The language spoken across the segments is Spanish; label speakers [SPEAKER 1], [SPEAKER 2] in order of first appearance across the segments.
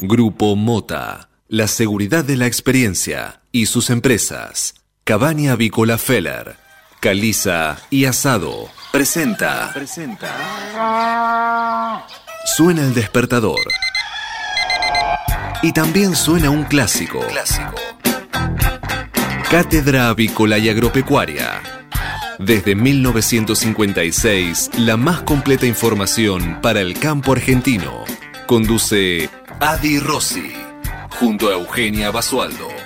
[SPEAKER 1] Grupo Mota, la seguridad de la experiencia y sus empresas. Cabaña Avícola Feller, Caliza y Asado. Presenta. Presenta. Suena el despertador. Y también suena un clásico. Clásico. Cátedra Avícola y Agropecuaria. Desde 1956, la más completa información para el campo argentino. Conduce Adi Rossi, junto a Eugenia Basualdo.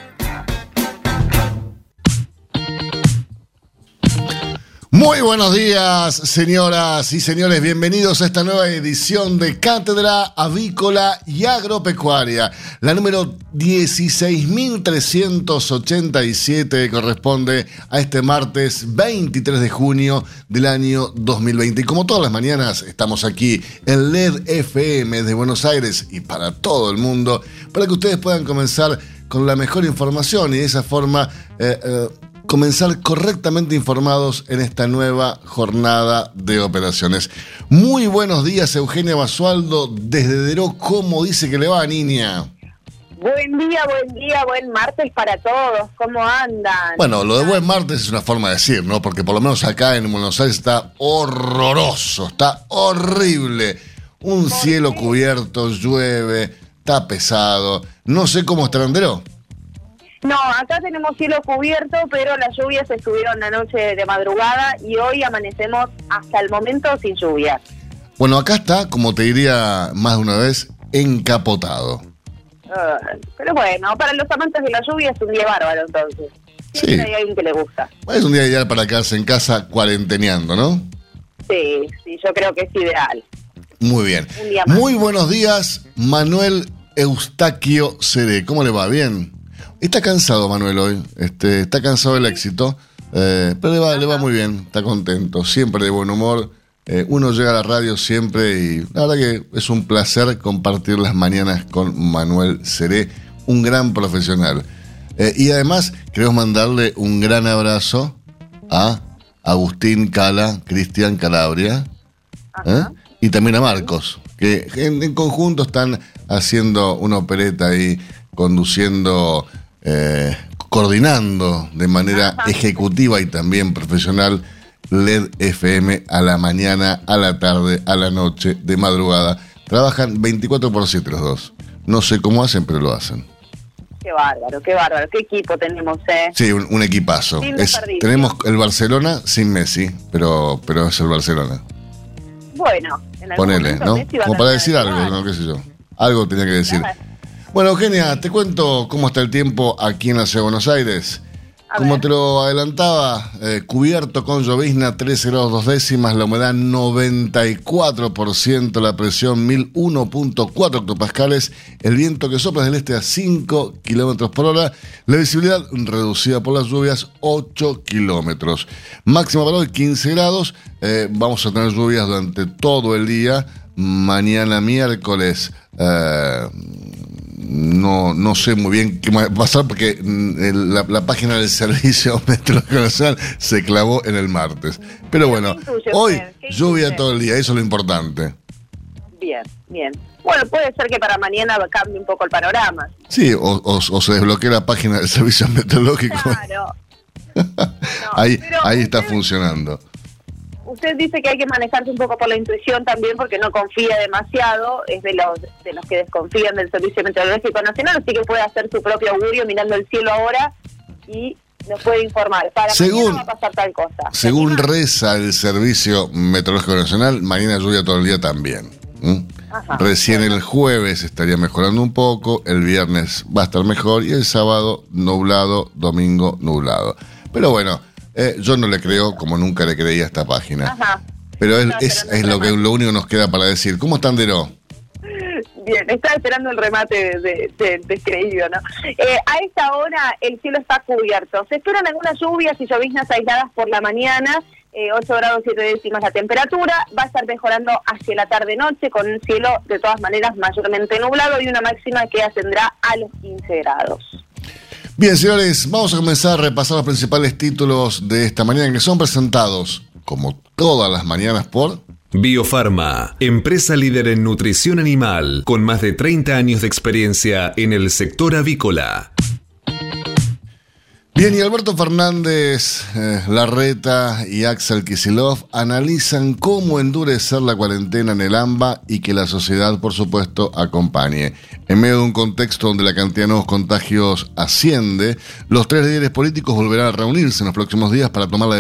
[SPEAKER 2] Muy buenos días, señoras y señores. Bienvenidos a esta nueva edición de Cátedra Avícola y Agropecuaria, la número 16.387 corresponde a este martes 23 de junio del año 2020. Y como todas las mañanas, estamos aquí en LED FM de Buenos Aires y para todo el mundo, para que ustedes puedan comenzar con la mejor información y de esa forma... Eh, eh, comenzar correctamente informados en esta nueva jornada de operaciones. Muy buenos días, Eugenia Basualdo, desde Deró. ¿Cómo dice que le va, niña?
[SPEAKER 3] Buen día, buen día, buen martes para todos. ¿Cómo andan?
[SPEAKER 2] Bueno, lo de buen martes es una forma de decir, ¿no? Porque por lo menos acá en Buenos Aires está horroroso, está horrible. Un cielo cubierto, llueve, está pesado. No sé cómo estará en Deró.
[SPEAKER 3] No, acá tenemos cielo cubierto, pero las lluvias estuvieron la noche de madrugada y hoy amanecemos hasta el momento sin lluvia.
[SPEAKER 2] Bueno, acá está, como te diría más de una vez, encapotado.
[SPEAKER 3] Uh, pero bueno, para los amantes de la lluvia es un día bárbaro entonces. Sí. Hay alguien que le gusta.
[SPEAKER 2] Es un día ideal para quedarse en casa cuarenteneando, ¿no?
[SPEAKER 3] Sí, sí, yo creo que es ideal.
[SPEAKER 2] Muy bien. Muy buenos días, Manuel Eustaquio Cere. ¿Cómo le va? ¿Bien? Está cansado Manuel hoy, este, está cansado del éxito, eh, pero le va, le va muy bien, está contento, siempre de buen humor. Eh, uno llega a la radio siempre y la verdad que es un placer compartir las mañanas con Manuel Seré, un gran profesional. Eh, y además queremos mandarle un gran abrazo a Agustín Cala, Cristian Calabria y también a Marcos, que en, en, conjunto están haciendo una opereta ahí, conduciendo eh, coordinando de manera ejecutiva y también profesional LED FM a la mañana, a la tarde, a la noche, de madrugada. Trabajan 24 por 7 los dos. No sé cómo hacen, pero lo hacen.
[SPEAKER 3] Qué bárbaro, qué bárbaro. Qué equipo tenemos, ¿eh?
[SPEAKER 2] Sí, un, equipazo. tenemos el Barcelona sin Messi, pero, pero es el Barcelona.
[SPEAKER 3] Bueno,
[SPEAKER 2] en Ponele, ¿no? Como para decir algo, ¿no? ¿Qué sé yo? Algo tenía que decir. Bueno, Eugenia, te cuento cómo está el tiempo aquí en la Ciudad de Buenos Aires. Como te lo adelantaba, eh, cubierto con llovizna 13 grados dos décimas, la humedad 94%, la presión 1001.4 hectopascales, el viento que sopla del este a 5 kilómetros por hora, la visibilidad reducida por las lluvias 8 kilómetros. Máxima para hoy 15 grados, eh, vamos a tener lluvias durante todo el día, mañana miércoles. Eh, no, no sé muy bien qué va a pasar porque mm, la, página del Servicio Meteorológico Nacional se clavó en el martes. Pero bueno, hoy lluvia todo el día, eso es lo importante.
[SPEAKER 3] Bien, bien. Bueno, puede ser que para mañana cambie un poco el panorama.
[SPEAKER 2] Sí, o, se desbloquee la página del Servicio Meteorológico. Claro. ahí, ahí está funcionando
[SPEAKER 3] usted dice que hay que manejarse un poco por la intuición también porque no confía demasiado, es de los de los que desconfían del Servicio Meteorológico Nacional, así que puede hacer su propio augurio mirando el cielo ahora y nos puede informar. Para según, va a pasar tal cosa.
[SPEAKER 2] Según reza el Servicio Meteorológico Nacional, mañana lluvia todo el día también. Recién el jueves estaría mejorando un poco, el viernes va a estar mejor y el sábado nublado, domingo nublado. Pero bueno, eh, yo no le creo como nunca le creía a esta página. Pero es, es, lo, que, lo único que nos queda para decir. ¿Cómo están, Dero?
[SPEAKER 3] Bien, estaba esperando el remate de, descreído, ¿no? Eh, a esta hora el cielo está cubierto. Se esperan algunas lluvias y lloviznas aisladas por la mañana. 8 eh, grados 7 décimas la temperatura, va a estar mejorando hacia la tarde-noche con un cielo de todas maneras mayormente nublado y una máxima que ascenderá a los 15 grados.
[SPEAKER 2] Bien, señores, vamos a comenzar a repasar los principales títulos de esta mañana que son presentados, como todas las mañanas, por
[SPEAKER 1] Biofarma, empresa líder en nutrición animal, con más de 30 años de experiencia en el sector avícola.
[SPEAKER 2] Bien, y Alberto Fernández, eh, Larreta y Axel Kisilov analizan cómo endurecer la cuarentena en el AMBA y que la sociedad, por supuesto, acompañe. En medio de un contexto donde la cantidad de nuevos contagios asciende, los tres líderes políticos volverán a reunirse en los próximos días para tomar la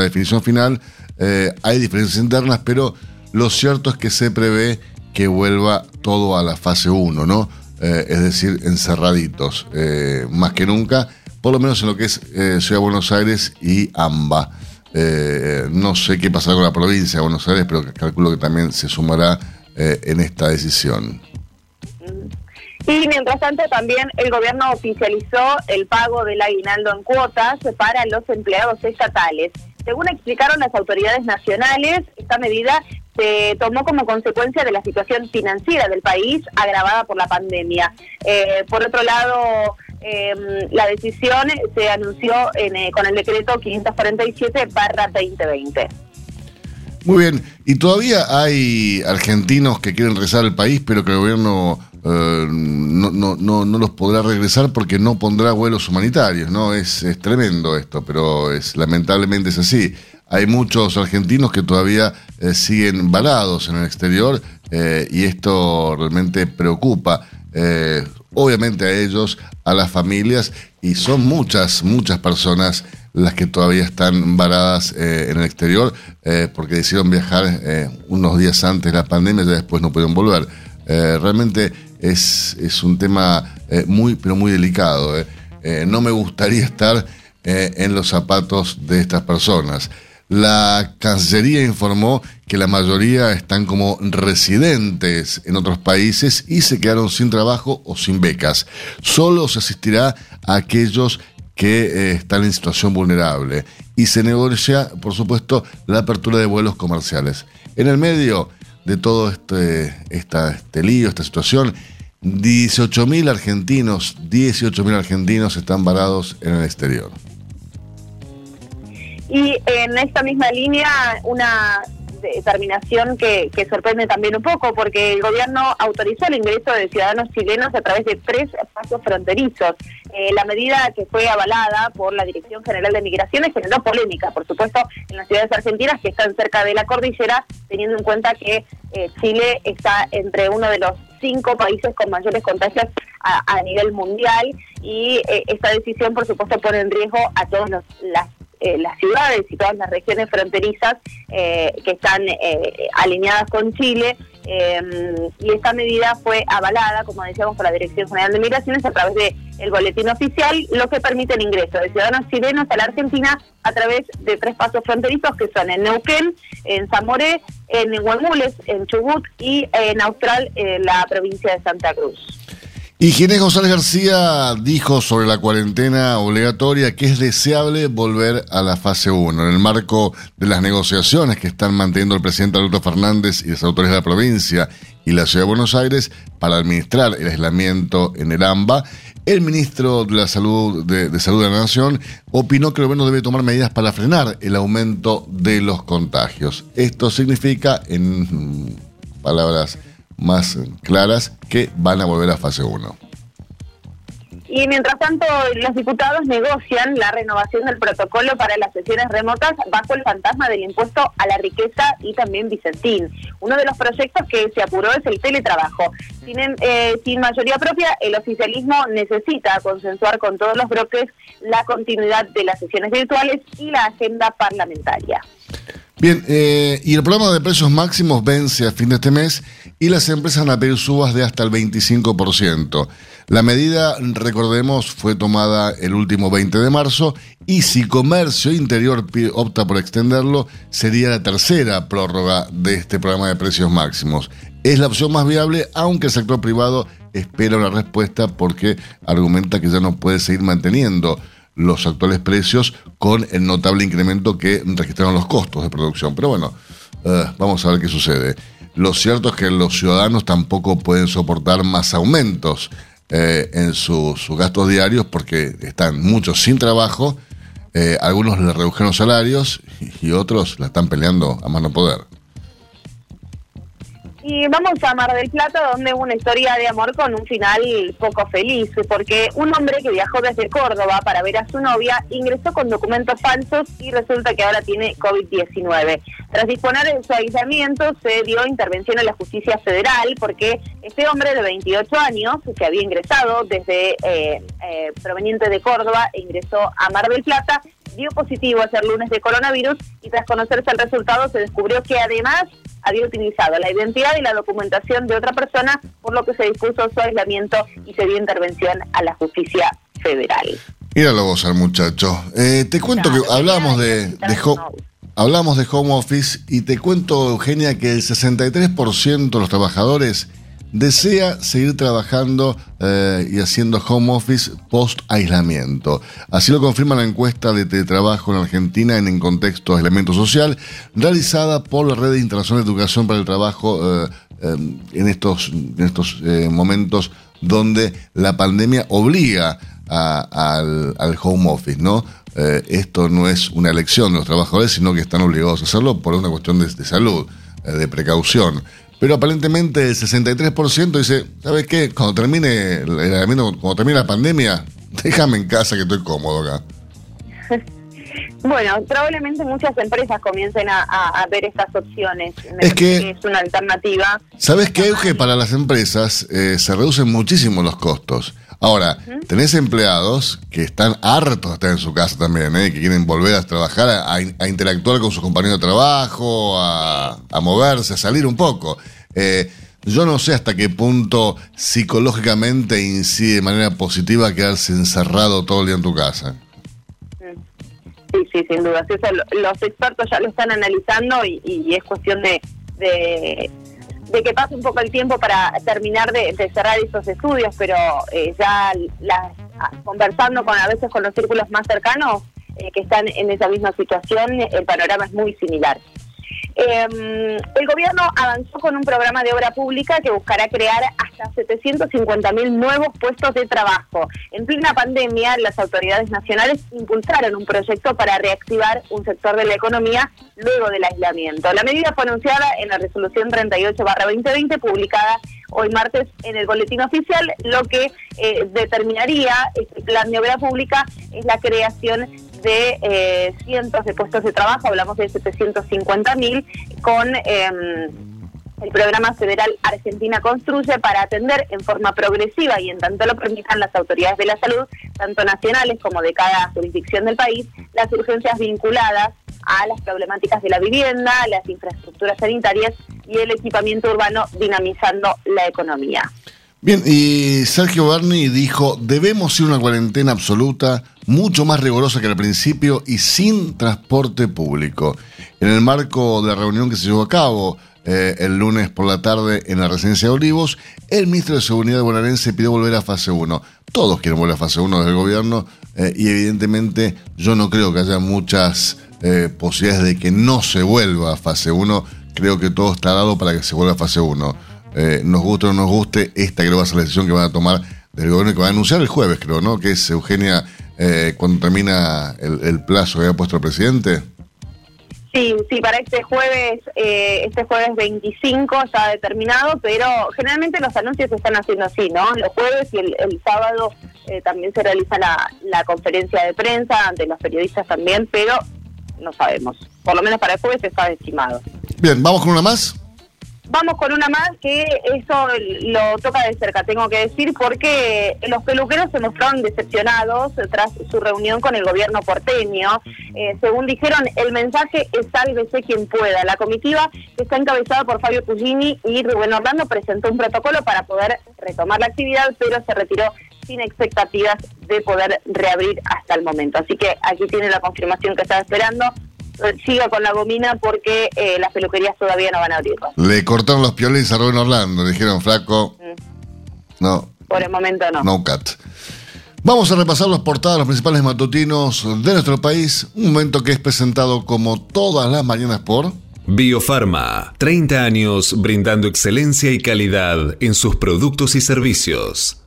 [SPEAKER 2] definición final eh, hay diferencias internas, pero lo cierto es que se prevé que vuelva todo a la fase 1, ¿no? Eh, es decir, encerraditos, más que nunca, por lo menos en lo que es Ciudad de Buenos Aires y AMBA. no sé qué pasará con la provincia de Buenos Aires, pero calculo que también se sumará en esta decisión.
[SPEAKER 3] Y mientras tanto también el gobierno oficializó el pago del aguinaldo en cuotas para los empleados estatales. Según explicaron las autoridades nacionales, esta medida se tomó como consecuencia de la situación financiera del país agravada por la pandemia. Eh, por otro lado, em, la decisión se anunció eh, con el decreto 547-2020.
[SPEAKER 2] Muy bien, y todavía hay argentinos que quieren regresar al país, pero que el gobierno eh, no, no, no, no, los podrá regresar porque no pondrá vuelos humanitarios, ¿no? Es, es tremendo esto, pero es lamentablemente es así. Hay muchos argentinos que todavía eh, siguen varados en el exterior eh, y esto realmente preocupa. obviamente a ellos, a las familias, y son muchas, muchas personas las que todavía están varadas en el exterior porque decidieron viajar unos días antes de la pandemia y después no pudieron volver. realmente es, es un tema eh, muy, pero muy delicado. Eh. Eh, no me gustaría estar en los zapatos de estas personas. La Cancillería informó que la mayoría están como residentes en otros países y se quedaron sin trabajo o sin becas. Solo se asistirá a aquellos que están en situación vulnerable y se negocia, por supuesto, la apertura de vuelos comerciales. En el medio de todo este, este lío, esta situación. 18.000 argentinos, 18.000 argentinos están varados en el exterior.
[SPEAKER 3] Y en esta misma línea, una determinación que, sorprende también un poco, porque el gobierno autorizó el ingreso de ciudadanos chilenos a través de tres pasos fronterizos. Eh, la medida que fue avalada por la Dirección General de Migraciones generó polémica, por supuesto, en las ciudades argentinas que están cerca de la cordillera, teniendo en cuenta que eh, Chile está entre uno de los cinco países con mayores contagios a, nivel mundial y eh, esta decisión, por supuesto, pone en riesgo a todas las eh, las ciudades y todas las regiones fronterizas eh, que están eh, alineadas con Chile. y esta medida fue avalada, como decíamos, por la Dirección General de Migraciones a través del el boletín oficial, lo que permite el ingreso de ciudadanos chilenos a la Argentina a través de tres pasos fronterizos que son en Neuquén, en Zamoré, en Huemules, en Chubut y en Austral, en la provincia de Santa Cruz.
[SPEAKER 2] Y Ginés González García dijo sobre la cuarentena obligatoria que es deseable volver a la fase 1 en el marco de las negociaciones que están manteniendo el presidente Alberto Fernández y las autoridades de la provincia y la ciudad de Buenos Aires para administrar el aislamiento en el AMBA. El ministro de la Salud de, Salud de la Nación opinó que el gobierno debe tomar medidas para frenar el aumento de los contagios. Esto significa, en palabras más claras que van a volver a fase 1.
[SPEAKER 3] Y mientras tanto, los diputados negocian la renovación del protocolo para las sesiones remotas bajo el fantasma del impuesto a la riqueza y también Vicentín. Uno de los proyectos que se apuró es el teletrabajo. Sin, eh, sin mayoría propia, el oficialismo necesita consensuar con todos los bloques la continuidad de las sesiones virtuales y la agenda parlamentaria.
[SPEAKER 2] Bien, eh, y el programa de precios máximos vence a fin de este mes y las empresas van a pedir subas de hasta el 25%. La medida, recordemos, fue tomada el último 20 de marzo y si Comercio Interior opta por extenderlo, sería la tercera prórroga de este programa de precios máximos. Es la opción más viable, aunque el sector privado espera una respuesta porque argumenta que ya no puede seguir manteniendo los actuales precios con el notable incremento que registraron los costos de producción. Pero bueno, eh, vamos a ver qué sucede. Lo cierto es que los ciudadanos tampoco pueden soportar más aumentos eh, en sus gastos diarios porque están muchos sin trabajo, eh, algunos les redujeron salarios y otros la están peleando a mano poder.
[SPEAKER 3] Y vamos a Mar del Plata, donde hubo una historia de amor con un final poco feliz, porque un hombre que viajó desde Córdoba para ver a su novia ingresó con documentos falsos y resulta que ahora tiene COVID-19. Tras disponer de su aislamiento, se dio intervención en la justicia federal, porque este hombre de 28 años, que había ingresado desde eh, eh, proveniente de Córdoba ingresó a Mar del Plata, dio positivo a ser lunes de coronavirus y tras conocerse el resultado se descubrió que además había utilizado la identidad y la documentación de otra persona, por lo que se dispuso su aislamiento y se dio intervención a la justicia federal.
[SPEAKER 2] Míralo vos al muchacho. Eh, te cuento que hablamos de, hablamos de home office y te cuento, Eugenia, que el 63% de los trabajadores desea seguir trabajando eh, y haciendo home office post aislamiento. Así lo confirma la encuesta de teletrabajo en Argentina en, el contexto de aislamiento social, realizada por la Red Internacional de Educación para el Trabajo eh, em, en estos, en estos eh, momentos donde la pandemia obliga al, home office, ¿no? esto no es una elección de los trabajadores, sino que están obligados a hacerlo por una cuestión de salud, de precaución. Pero aparentemente el 63% dice, ¿sabes qué? Cuando termine el cuando termine la pandemia, déjame en casa que estoy cómodo acá.
[SPEAKER 3] Bueno, probablemente muchas empresas comiencen a, ver estas opciones. es que, es una alternativa.
[SPEAKER 2] ¿Sabes qué, que Para las empresas eh, se reducen muchísimo los costos. Ahora, tenés empleados que están hartos de estar en su casa también, ¿eh? que quieren volver a trabajar, a, interactuar con sus compañeros de trabajo, a, moverse, a salir un poco. Eh, yo no sé hasta qué punto psicológicamente incide de manera positiva quedarse encerrado todo el día en tu casa.
[SPEAKER 3] Sí, sí, sin duda. los expertos ya lo están analizando y, es cuestión de de que pase un poco el tiempo para terminar de, cerrar esos estudios, pero eh, ya conversando con a veces con los círculos más cercanos eh, que están en esa misma situación, el panorama es muy similar. Em, el gobierno avanzó con un programa de obra pública que buscará crear hasta 750 mil nuevos puestos de trabajo. En plena pandemia, las autoridades nacionales impulsaron un proyecto para reactivar un sector de la economía luego del aislamiento. La medida fue anunciada en la resolución 38-2020 publicada hoy martes en el boletín oficial, lo que eh, determinaría este plan de obra pública es la creación de eh, cientos de puestos de trabajo, hablamos de 750 mil, con em, el programa federal Argentina Construye para atender en forma progresiva y en tanto lo permitan las autoridades de la salud, tanto nacionales como de cada jurisdicción del país, las urgencias vinculadas a las problemáticas de la vivienda, las infraestructuras sanitarias y el equipamiento urbano dinamizando la economía.
[SPEAKER 2] Bien, y Sergio Berni dijo, debemos ir a una cuarentena absoluta, mucho más rigurosa que al principio y sin transporte público. En el marco de la reunión que se llevó a cabo eh, el lunes por la tarde en la residencia de Olivos, el ministro de Seguridad bonaerense pidió volver a fase 1. Todos quieren volver a fase 1 del gobierno eh, y evidentemente yo no creo que haya muchas eh, posibilidades de que no se vuelva a fase 1. Creo que todo está dado para que se vuelva a fase 1 eh, nos guste o no nos guste, esta creo va a ser la decisión que van a tomar del gobierno que va a anunciar el jueves, creo, ¿no? Que es Eugenia, eh, cuando termina el, plazo que había puesto el presidente.
[SPEAKER 3] Sí, sí, para este jueves, eh, este jueves 25 está determinado, pero generalmente los anuncios se están haciendo así, ¿no? Los jueves y el, sábado eh, también se realiza la, la conferencia de prensa ante los periodistas también, pero no sabemos. Por lo menos para el jueves está estimado.
[SPEAKER 2] Bien, ¿vamos con una más?
[SPEAKER 3] Vamos con una más que eso lo toca de cerca, tengo que decir, porque los peluqueros se mostraron decepcionados tras su reunión con el gobierno porteño. Eh, según dijeron, el mensaje es sálvese quien pueda. La comitiva, está encabezada por Fabio Cugini y Rubén Orlando, presentó un protocolo para poder retomar la actividad, pero se retiró sin expectativas de poder reabrir hasta el momento. Así que aquí tiene la confirmación que estaba esperando siga con la gomina porque eh, las peluquerías todavía no van a abrir.
[SPEAKER 2] Le cortaron los piolines a Rubén Orlando, le dijeron, flaco, mm. no.
[SPEAKER 3] Por el momento no.
[SPEAKER 2] No cat. Vamos a repasar los portadas de los principales matutinos de nuestro país, un momento que es presentado como todas las mañanas por...
[SPEAKER 1] Biofarma, 30 años brindando excelencia y calidad en sus productos y servicios.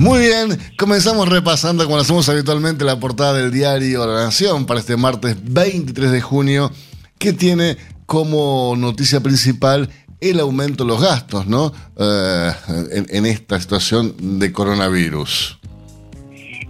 [SPEAKER 2] Muy bien, comenzamos repasando como lo hacemos habitualmente la portada del diario La Nación para este martes 23 de junio, que tiene como noticia principal el aumento de los gastos, ¿no? Eh, en esta situación de coronavirus.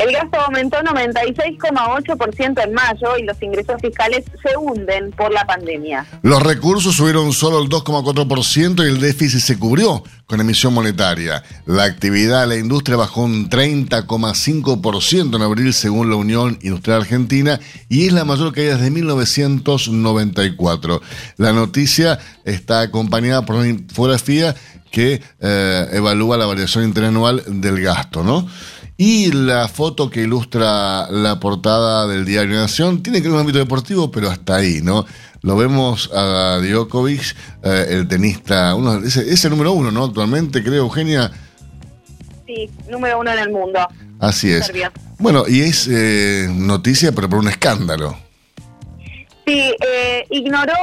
[SPEAKER 3] El gasto aumentó 96,8% en mayo y los ingresos fiscales se hunden por la pandemia.
[SPEAKER 2] Los recursos subieron solo el 2,4% y el déficit se cubrió con emisión monetaria. La actividad de la industria bajó un 30,5% en abril según la Unión Industrial Argentina y es la mayor caída desde 1994. La noticia está acompañada por una infografía que eh, evalúa la variación interanual del gasto, ¿no? Y la foto que ilustra la portada del Diario Nación tiene que ver con el ámbito deportivo, pero hasta ahí, ¿no? Lo vemos a Djokovic, eh, el tenista, uno, ese, número uno, ¿no? Actualmente, creo, Eugenia.
[SPEAKER 3] Sí, número uno en el mundo.
[SPEAKER 2] Así es. Bueno, y es eh, noticia, pero por un escándalo.
[SPEAKER 3] Sí, eh, ignoró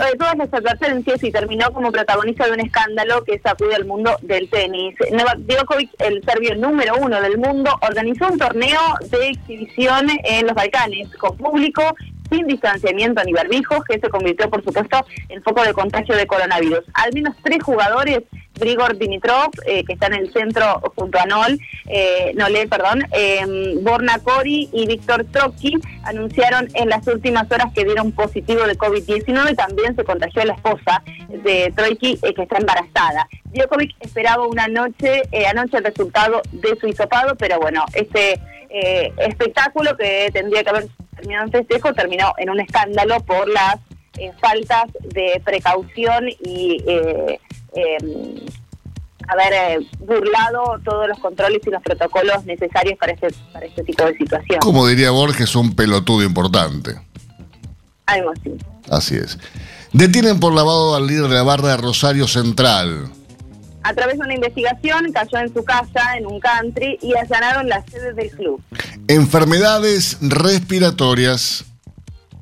[SPEAKER 3] eh, todas las advertencias y terminó como protagonista de un escándalo que sacude al mundo del tenis. Novak Djokovic, el serbio número uno del mundo, organizó un torneo de exhibición en los Balcanes con público sin distanciamiento ni barbijos, que se convirtió, por supuesto, en foco de contagio de coronavirus. Al menos tres jugadores, Grigor Dimitrov, eh, que está en el centro junto a Nol, eh, Nole, perdón, eh, Borna Kori y Víctor Trotsky, anunciaron en las últimas horas que dieron positivo de COVID-19. También se contagió la esposa de Trotsky, eh, que está embarazada. Djokovic esperaba una noche, anoche el resultado de su hisopado, pero bueno, este espectáculo que tendría que haber terminó en festejo, terminó en un escándalo por las eh, faltas de precaución y eh, em, haber eh, burlado todos los controles y los protocolos necesarios para este, para este tipo de situación.
[SPEAKER 2] Como diría Borges, un pelotudo importante.
[SPEAKER 3] Algo así.
[SPEAKER 2] Así es. Detienen por lavado al líder de la barra de Rosario Central.
[SPEAKER 3] A través de una investigación cayó en su casa, en un country, y allanaron las sedes del club.
[SPEAKER 2] Enfermedades respiratorias.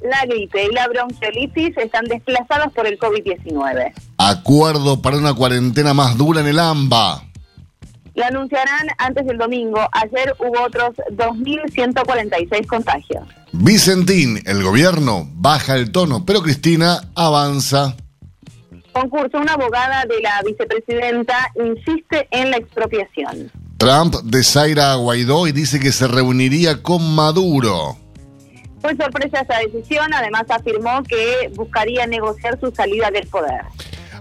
[SPEAKER 3] La gripe y la bronquiolitis están desplazadas por el COVID-19.
[SPEAKER 2] Acuerdo para una cuarentena más dura en el AMBA.
[SPEAKER 3] Lo anunciarán antes del domingo. Ayer hubo otros 2.146 contagios.
[SPEAKER 2] Vicentín, el gobierno baja el tono, pero Cristina avanza
[SPEAKER 3] concurso, una abogada de la vicepresidenta insiste en la expropiación.
[SPEAKER 2] Trump desaira a Guaidó y dice que se reuniría con Maduro.
[SPEAKER 3] Fue sorpresa esa decisión, además afirmó que buscaría negociar su salida del poder.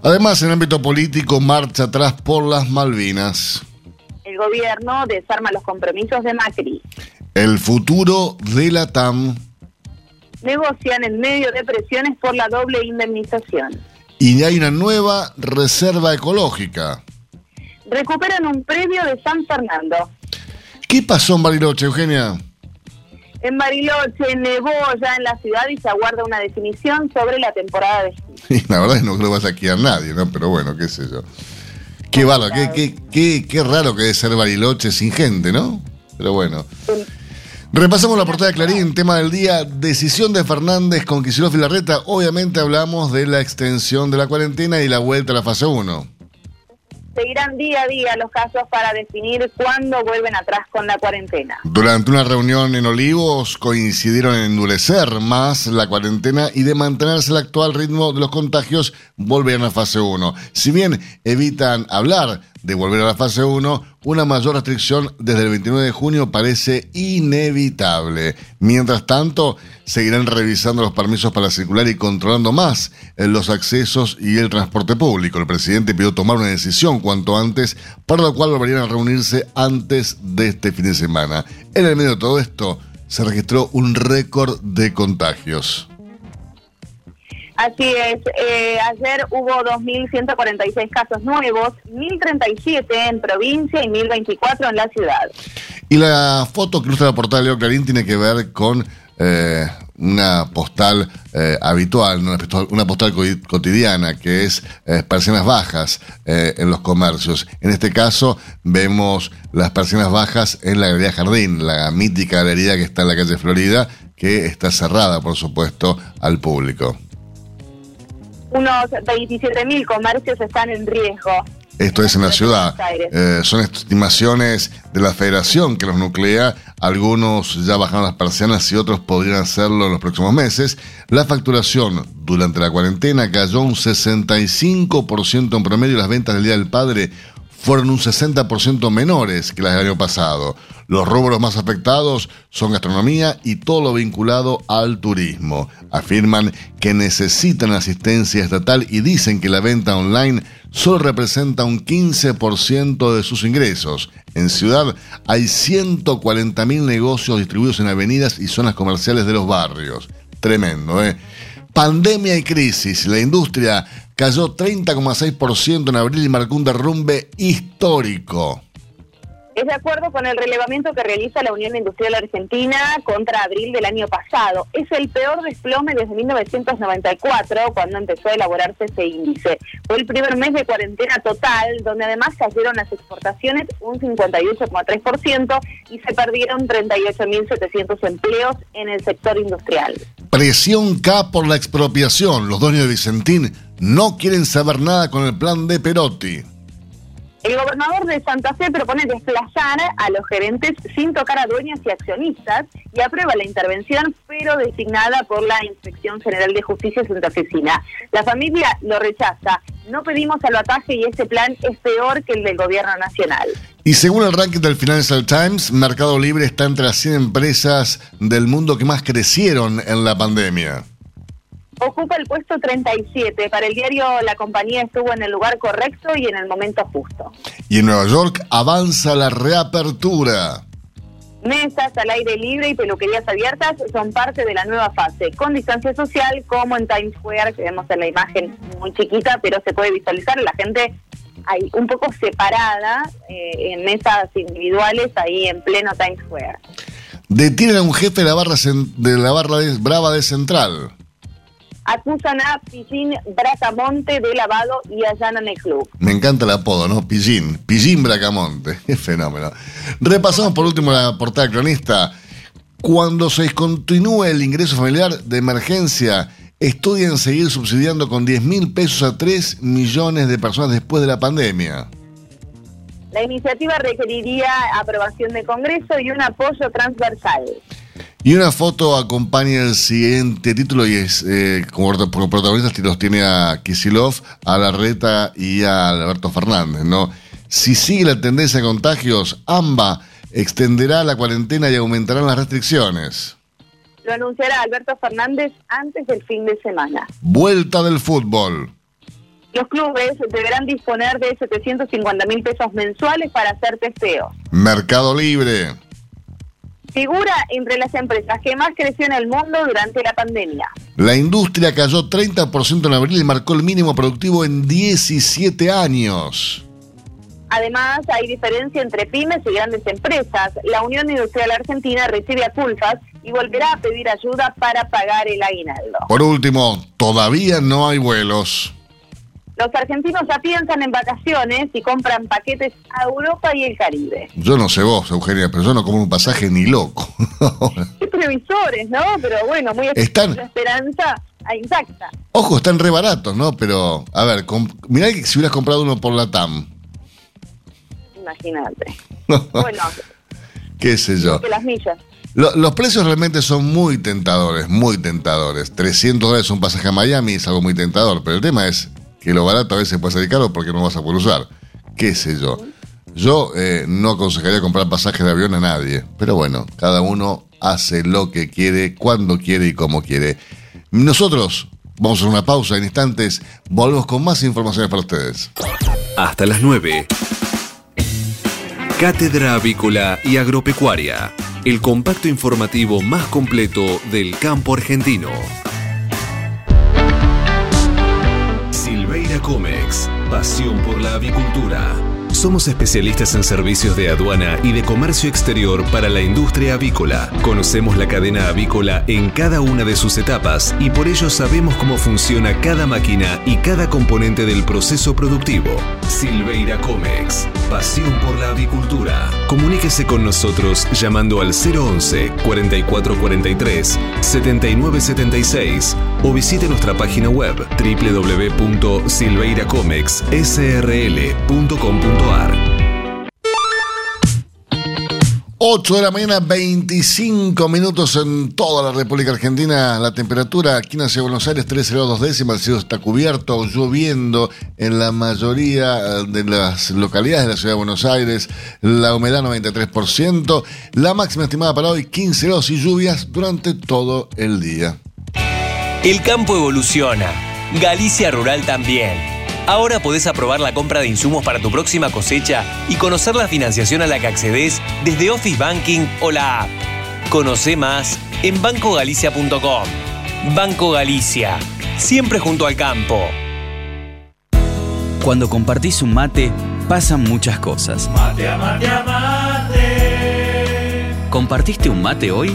[SPEAKER 2] Además, en ámbito político, marcha atrás por las Malvinas.
[SPEAKER 3] El gobierno desarma los compromisos de Macri.
[SPEAKER 2] El futuro de la TAM.
[SPEAKER 3] Negocian en medio de presiones por la doble indemnización
[SPEAKER 2] y hay una nueva reserva ecológica.
[SPEAKER 3] Recuperan un premio de San Fernando.
[SPEAKER 2] ¿Qué pasó en Bariloche, Eugenia?
[SPEAKER 3] En Bariloche nevó ya en la ciudad y se aguarda una definición sobre la temporada de esquí.
[SPEAKER 2] la verdad es que no creo que vaya a nadie, ¿no? Pero bueno, qué sé yo. Qué, balo, qué, qué, qué, qué raro que debe ser Bariloche sin gente, ¿no? Pero bueno. Repasamos la portada de Clarín, tema del día, decisión de Fernández con Kicillof y Larreta. Obviamente hablamos de la extensión de la cuarentena y la vuelta a la fase 1
[SPEAKER 3] seguirán día a día los casos para definir cuándo vuelven atrás con la cuarentena.
[SPEAKER 2] Durante una reunión en Olivos coincidieron en endurecer más la cuarentena y de mantenerse el actual ritmo de los contagios volverán a fase 1. Si bien evitan hablar de volver a la fase 1, una mayor restricción desde el 29 de junio parece inevitable. Mientras tanto, seguirán revisando los permisos para circular y controlando más los accesos y el transporte público. El presidente pidió tomar una decisión cuanto antes, para lo cual volverían a reunirse antes de este fin de semana. En el medio de todo esto, se registró un récord de contagios.
[SPEAKER 3] Así es, eh, ayer hubo 2.146 casos nuevos, 1.037 en provincia y 1.024 en la ciudad.
[SPEAKER 2] Y la foto que portada de Leo Clarín tiene que ver con eh, una postal eh, habitual, una postal, cotidiana, que es persianas bajas en los comercios. En este caso vemos las persianas bajas en la Galería Jardín, la mítica galería que está en la calle Florida, que está cerrada, por supuesto, al público
[SPEAKER 3] unos 27.000 comercios están en riesgo.
[SPEAKER 2] Esto es en la ciudad. Eh, son estimaciones de la federación que los nuclea. Algunos ya bajaron las persianas y otros podrían hacerlo en los próximos meses. La facturación durante la cuarentena cayó un 65% en promedio. Las ventas del Día del Padre fueron un 60% menores que las del año pasado. Los rubros más afectados son gastronomía y todo lo vinculado al turismo. Afirman que necesitan asistencia estatal y dicen que la venta online solo representa un 15% de sus ingresos. En Ciudad hay 140.000 negocios distribuidos en avenidas y zonas comerciales de los barrios. Tremendo, ¿eh? Pandemia y crisis. La industria cayó 30,6% en abril y marcó un derrumbe histórico
[SPEAKER 3] es de acuerdo con el relevamiento que realiza la Unión Industrial Argentina contra abril del año pasado. Es el peor desplome desde 1994, cuando empezó a elaborarse ese índice. Fue el primer mes de cuarentena total, donde además cayeron las exportaciones un 58,3% y se perdieron 38.700 empleos en el sector industrial.
[SPEAKER 2] Presión K por la expropiación. Los dueños de Vicentín no quieren saber nada con el plan de Perotti.
[SPEAKER 3] El gobernador de Santa Fe propone desplazar a los gerentes sin tocar a dueños y accionistas y aprueba la intervención, pero designada por la Inspección General de Justicia Santafesina. La familia lo rechaza. No pedimos salvataje y este plan es peor que el del gobierno nacional.
[SPEAKER 2] Y según el ranking del Financial Times, Mercado Libre está entre las 100 empresas del mundo que más crecieron en la pandemia
[SPEAKER 3] ocupa el puesto 37. Para el diario La compañía estuvo en el lugar correcto y en el momento justo.
[SPEAKER 2] Y en Nueva York avanza la reapertura.
[SPEAKER 3] Mesas al aire libre y peluquerías abiertas son parte de la nueva fase, con distancia social, como en Times Square, que vemos en la imagen muy chiquita, pero se puede visualizar la gente ahí un poco separada eh, en mesas individuales ahí en pleno Times Square.
[SPEAKER 2] Detienen a un jefe de la barra, de la barra brava de Central
[SPEAKER 3] acusan a Pillín Bracamonte de lavado y allanan el club.
[SPEAKER 2] Me encanta el apodo, ¿no? Pillín, Pillín Bracamonte, qué fenómeno. Repasamos por último la portada cronista. Cuando se discontinúe el ingreso familiar de emergencia, estudian seguir subsidiando con 10 mil pesos a 3 millones de personas después de la pandemia.
[SPEAKER 3] La iniciativa requeriría aprobación de Congreso y un apoyo transversal.
[SPEAKER 2] Y una foto acompaña el siguiente título y es, eh, como, protagonistas los tiene a Kisilov, a Larreta y a Alberto Fernández, ¿no? Si sigue la tendencia de contagios, AMBA extenderá la cuarentena y aumentarán las restricciones.
[SPEAKER 3] Lo anunciará Alberto Fernández antes del fin de semana.
[SPEAKER 2] Vuelta del fútbol.
[SPEAKER 3] Los clubes deberán disponer de 750 mil pesos mensuales para hacer testeos.
[SPEAKER 2] Mercado Libre
[SPEAKER 3] figura entre las empresas que más creció en el mundo durante la pandemia.
[SPEAKER 2] La industria cayó 30% en abril y marcó el mínimo productivo en 17 años.
[SPEAKER 3] Además, hay diferencia entre pymes y grandes empresas. La Unión Industrial Argentina recibe a Culfas y volverá a pedir ayuda para pagar el aguinaldo.
[SPEAKER 2] Por último, todavía no hay vuelos.
[SPEAKER 3] Los argentinos ya piensan en vacaciones y compran paquetes a Europa y el Caribe.
[SPEAKER 2] Yo no sé vos, Eugenia, pero yo no como un pasaje ni loco.
[SPEAKER 3] Qué previsores, ¿no? Pero bueno, muy
[SPEAKER 2] están...
[SPEAKER 3] la esperanza intacta.
[SPEAKER 2] Ojo, están re baratos, ¿no? Pero, a ver, mirá que si hubieras comprado uno por la TAM.
[SPEAKER 3] Imagínate. bueno.
[SPEAKER 2] Qué sé yo.
[SPEAKER 3] Que las millas.
[SPEAKER 2] los precios realmente son muy tentadores, muy tentadores. 300 dólares un pasaje a Miami es algo muy tentador, pero el tema es que lo barato a veces puede ser caro porque no vas a poder usar. ¿Qué sé yo? Yo eh, no aconsejaría comprar pasajes de avión a nadie, pero bueno, cada uno hace lo que quiere, cuando quiere y como quiere. Nosotros vamos a hacer una pausa en instantes, volvemos con más informaciones para ustedes.
[SPEAKER 1] Hasta las 9. Cátedra Avícola y Agropecuaria, el compacto informativo más completo del campo argentino. Comex, pasión por la avicultura. Somos especialistas en servicios de aduana y de comercio exterior para la industria avícola. Conocemos la cadena avícola en cada una de sus etapas y por ello sabemos cómo funciona cada máquina y cada componente del proceso productivo. Silveira Comex, pasión por la avicultura. Comuníquese con nosotros llamando al 011 4443 7976 o visite nuestra página web www.silveiracomexsrl.com.ar.
[SPEAKER 2] 8 de la mañana, 25 minutos en toda la República Argentina. La temperatura aquí en la ciudad de Buenos Aires, 13 grados décimas. El cielo está cubierto, lloviendo en la mayoría de las localidades de la ciudad de Buenos Aires. La humedad 93%. La máxima estimada para hoy, 15 grados y lluvias durante todo el día.
[SPEAKER 4] El campo evoluciona. Galicia Rural también. Ahora podés aprobar la compra de insumos para tu próxima cosecha y conocer la financiación a la que accedes desde Office Banking o la app. Conoce más en bancogalicia.com. Banco Galicia, siempre junto al campo.
[SPEAKER 5] Cuando compartís un mate, pasan muchas cosas.
[SPEAKER 6] Mate a mate mate.
[SPEAKER 5] ¿Compartiste un mate hoy?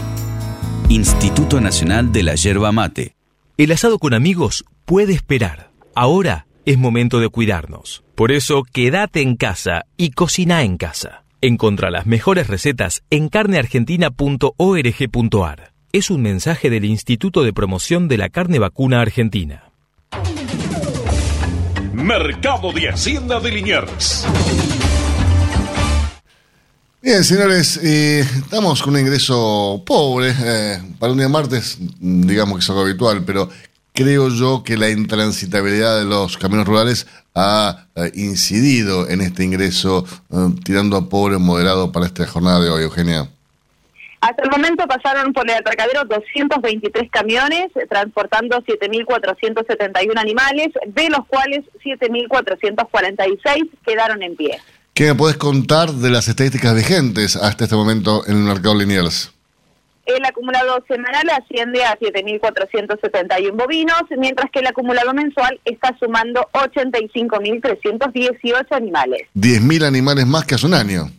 [SPEAKER 5] Instituto Nacional de la Yerba Mate.
[SPEAKER 7] El asado con amigos puede esperar. Ahora es momento de cuidarnos. Por eso, quédate en casa y cocina en casa. Encontra las mejores recetas en carneargentina.org.ar. Es un mensaje del Instituto de Promoción de la Carne Vacuna Argentina.
[SPEAKER 8] Mercado de Hacienda de Liniers.
[SPEAKER 2] Bien, señores, eh, estamos con un ingreso pobre. Eh, para un día martes, digamos que es algo habitual, pero creo yo que la intransitabilidad de los caminos rurales ha eh, incidido en este ingreso, eh, tirando a pobre moderado para esta jornada de hoy, Eugenia.
[SPEAKER 3] Hasta el momento pasaron por el atracadero 223 camiones transportando 7.471 animales, de los cuales 7.446 quedaron en pie.
[SPEAKER 2] ¿Qué me puedes contar de las estadísticas vigentes hasta este momento en el mercado Liniers?
[SPEAKER 3] El acumulado semanal asciende a 7.471 bovinos, mientras que el acumulado mensual está sumando 85.318 animales.
[SPEAKER 2] 10.000 animales más que hace un año.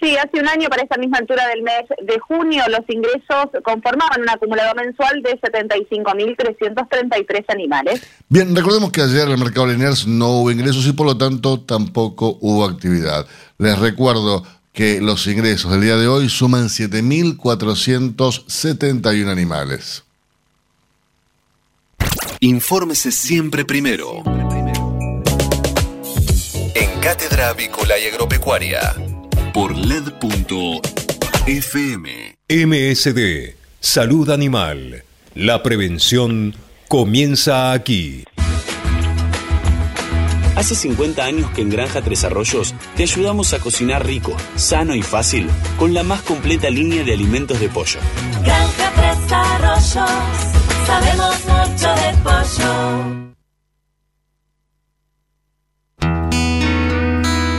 [SPEAKER 3] Sí, hace un año para esta misma altura del mes de junio los ingresos conformaban un acumulado mensual de 75.333 animales.
[SPEAKER 2] Bien, recordemos que ayer en el mercado lineal no hubo ingresos y por lo tanto tampoco hubo actividad. Les recuerdo que los ingresos del día de hoy suman 7.471 animales.
[SPEAKER 1] Infórmese siempre primero. En Cátedra Avícola y Agropecuaria. Por LED.fm.
[SPEAKER 9] MSD. Salud Animal. La prevención comienza aquí.
[SPEAKER 10] Hace 50 años que en Granja Tres Arroyos te ayudamos a cocinar rico, sano y fácil con la más completa línea de alimentos de pollo.
[SPEAKER 11] Granja Tres Arroyos, sabemos mucho de pollo.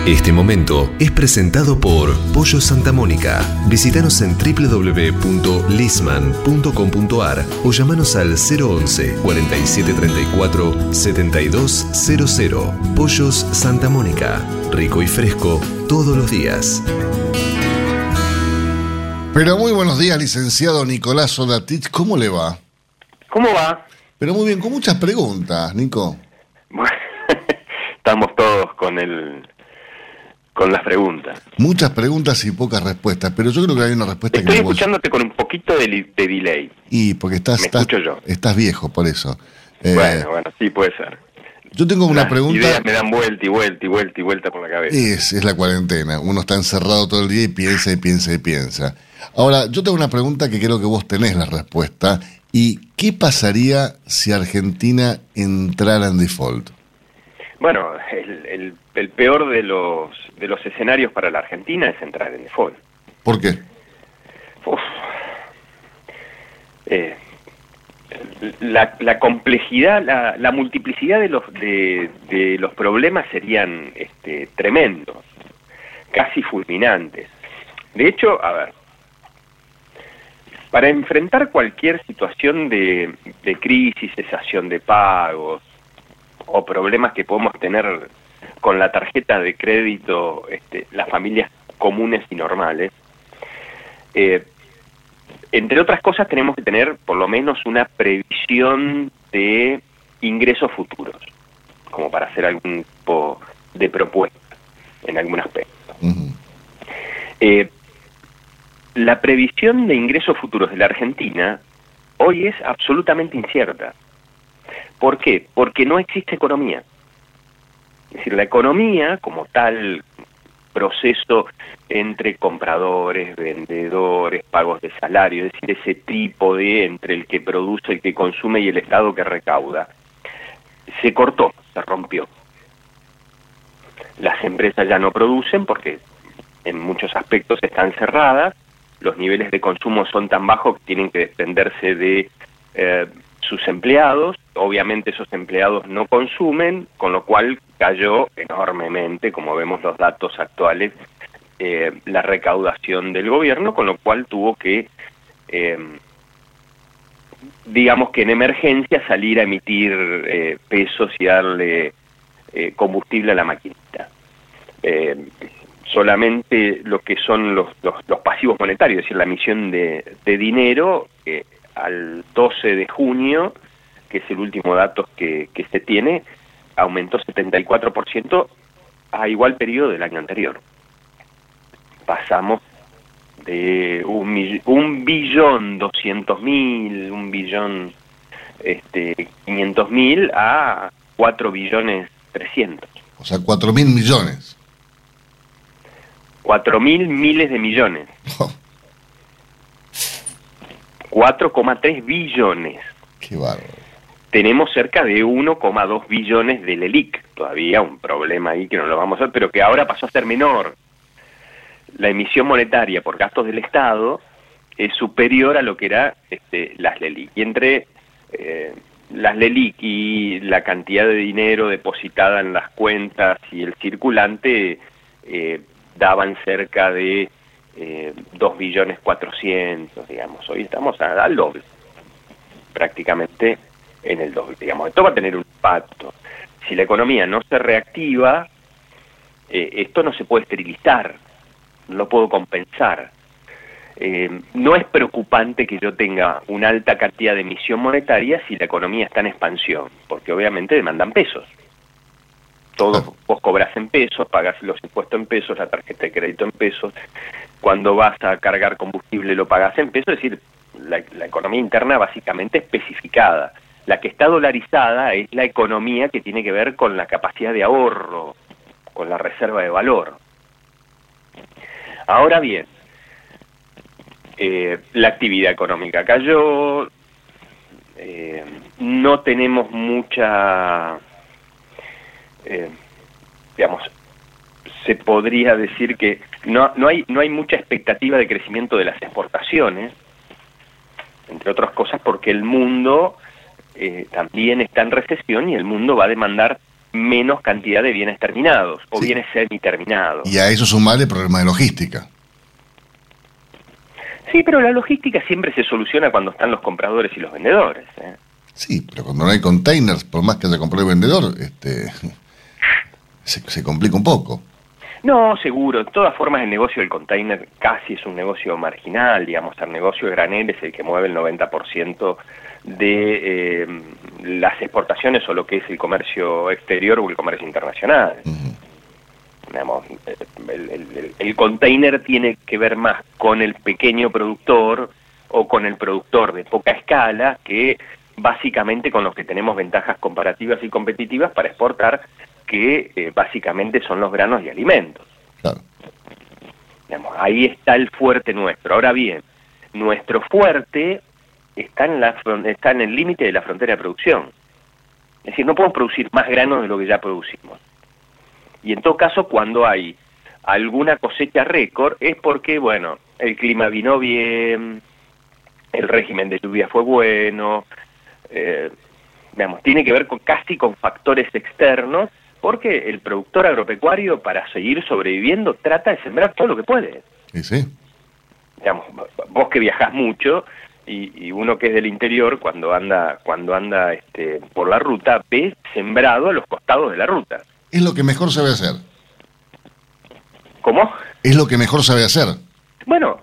[SPEAKER 1] Este momento es presentado por Pollo Santa Mónica. Visítanos en www.lisman.com.ar o llamanos al 011 4734 7200. Pollos Santa Mónica. Rico y fresco todos los días.
[SPEAKER 2] Pero muy buenos días, licenciado Nicolás Sodatich. ¿Cómo le va?
[SPEAKER 12] ¿Cómo va?
[SPEAKER 2] Pero muy bien, con muchas preguntas, Nico.
[SPEAKER 12] estamos todos con el con las preguntas.
[SPEAKER 2] Muchas preguntas y pocas respuestas, pero yo creo que hay una respuesta
[SPEAKER 12] Estoy
[SPEAKER 2] que
[SPEAKER 12] escuchándote con un poquito de, de, delay.
[SPEAKER 2] Y porque estás, estás, estás, viejo, por eso.
[SPEAKER 12] Eh, bueno, bueno, sí puede ser.
[SPEAKER 2] Yo tengo una
[SPEAKER 12] Las
[SPEAKER 2] pregunta.
[SPEAKER 12] ideas me dan vuelta y vuelta y vuelta y vuelta por la cabeza.
[SPEAKER 2] Es, es la cuarentena. Uno está encerrado todo el día y piensa y piensa y piensa. Ahora, yo tengo una pregunta que creo que vos tenés la respuesta. ¿Y qué pasaría si Argentina entrara en default?
[SPEAKER 12] Bueno, el, el, el peor de los de los escenarios para la Argentina es entrar en default.
[SPEAKER 2] ¿Por qué?
[SPEAKER 12] Uf. Eh, la, la, complejidad, la, la, multiplicidad de los de, de los problemas serían este, tremendos, casi fulminantes. De hecho, a ver, para enfrentar cualquier situación de, de crisis, cesación de pagos o problemas que podemos tener con la tarjeta de crédito este, las familias comunes y normales, eh, entre otras cosas tenemos que tener por lo menos una previsión de ingresos futuros, como para hacer algún tipo de propuesta en algún aspecto. Eh, la previsión de ingresos futuros de la Argentina hoy es absolutamente incierta. ¿Por qué? Porque no existe economía. Es decir, la economía como tal, proceso entre compradores, vendedores, pagos de salario, es decir, ese tipo de entre el que produce, el que consume y el Estado que recauda, se cortó, se rompió. Las empresas ya no producen porque en muchos aspectos están cerradas, los niveles de consumo son tan bajos que tienen que desprenderse de eh, sus empleados, obviamente esos empleados no consumen, con lo cual cayó enormemente, como vemos los datos actuales, eh, la recaudación del gobierno, con lo cual tuvo que, eh, digamos que en emergencia, salir a emitir eh, pesos y darle combustible a la maquinita. solamente lo que son los, los, pasivos monetarios, es decir, la emisión de, de dinero, al 12 de junio, que es el último dato que, que se tiene, aumentó 74% a igual periodo del año anterior. Pasamos de un, un billón doscientos mil, un billón este, quinientos mil a cuatro billones trescientos.
[SPEAKER 2] O sea, cuatro mil millones.
[SPEAKER 12] Cuatro mil miles de millones. 4,3 billones.
[SPEAKER 2] Qué bárbaro
[SPEAKER 12] tenemos cerca de 1,2 billones del ELIC, todavía un problema ahí que no lo vamos a ver, pero que ahora pasó a ser menor. La emisión monetaria por gastos del Estado es superior a lo que era este, las LELIC. Y entre eh, las LELIC y la cantidad de dinero depositada en las cuentas y el circulante eh, daban cerca de eh, 2 billones 400, digamos. Hoy estamos al doble, prácticamente en el doble. Digamos, esto va a tener un impacto. Si la economía no se reactiva, eh, esto no se puede esterilizar, no lo puedo compensar. Eh, no es preocupante que yo tenga una alta cantidad de emisión monetaria si la economía está en expansión, porque obviamente demandan pesos. Todo, vos cobras en pesos, pagas los impuestos en pesos, la tarjeta de crédito en pesos, cuando vas a cargar combustible lo pagas en pesos, es decir, la, economía interna básicamente especificada. La que está dolarizada es la economía que tiene que ver con la capacidad de ahorro, con la reserva de valor. Ahora bien, eh, la actividad económica cayó, eh, no tenemos mucha, eh, digamos, se podría decir que no, no, hay, no hay mucha expectativa de crecimiento de las exportaciones, entre otras cosas porque el mundo eh, también está en recesión y el mundo va a demandar menos cantidad de bienes terminados o bienes semi-terminados.
[SPEAKER 2] Y a eso sumarle el problema de logística.
[SPEAKER 12] Sí, pero la logística siempre se soluciona cuando están los compradores y los vendedores. ¿eh?
[SPEAKER 2] Sí, pero cuando no hay containers, por más que haya comprado el vendedor, este, se, complica un poco.
[SPEAKER 12] No, seguro. De todas formas, el negocio del container casi es un negocio marginal. Digamos, el negocio de granel es el que mueve el 90% de eh, las exportaciones o lo que es el comercio exterior o el comercio internacional. el, container tiene que ver más con el pequeño productor o con el productor de poca escala que básicamente con los que tenemos ventajas comparativas y competitivas para exportar, que eh, básicamente son los granos y alimentos. ahí está el fuerte nuestro. Ahora bien, nuestro fuerte está en, la, está en el límite de la frontera de producción. Es decir, no podemos producir más granos de lo que ya producimos. Y en todo caso, cuando hay alguna cosecha récord, es porque, bueno, el clima vino bien, el régimen de lluvia fue bueno, eh, digamos, tiene que ver con, casi con factores externos, porque el productor agropecuario, para seguir sobreviviendo, trata de sembrar todo lo que puede.
[SPEAKER 2] Sí, sí.
[SPEAKER 12] Digamos, vos que viajás mucho, y, uno que es del interior cuando anda cuando anda este, por la ruta ve sembrado a los costados de la ruta.
[SPEAKER 2] es lo que mejor sabe hacer.
[SPEAKER 12] ¿Cómo?
[SPEAKER 2] Es lo que mejor sabe hacer.
[SPEAKER 12] Bueno,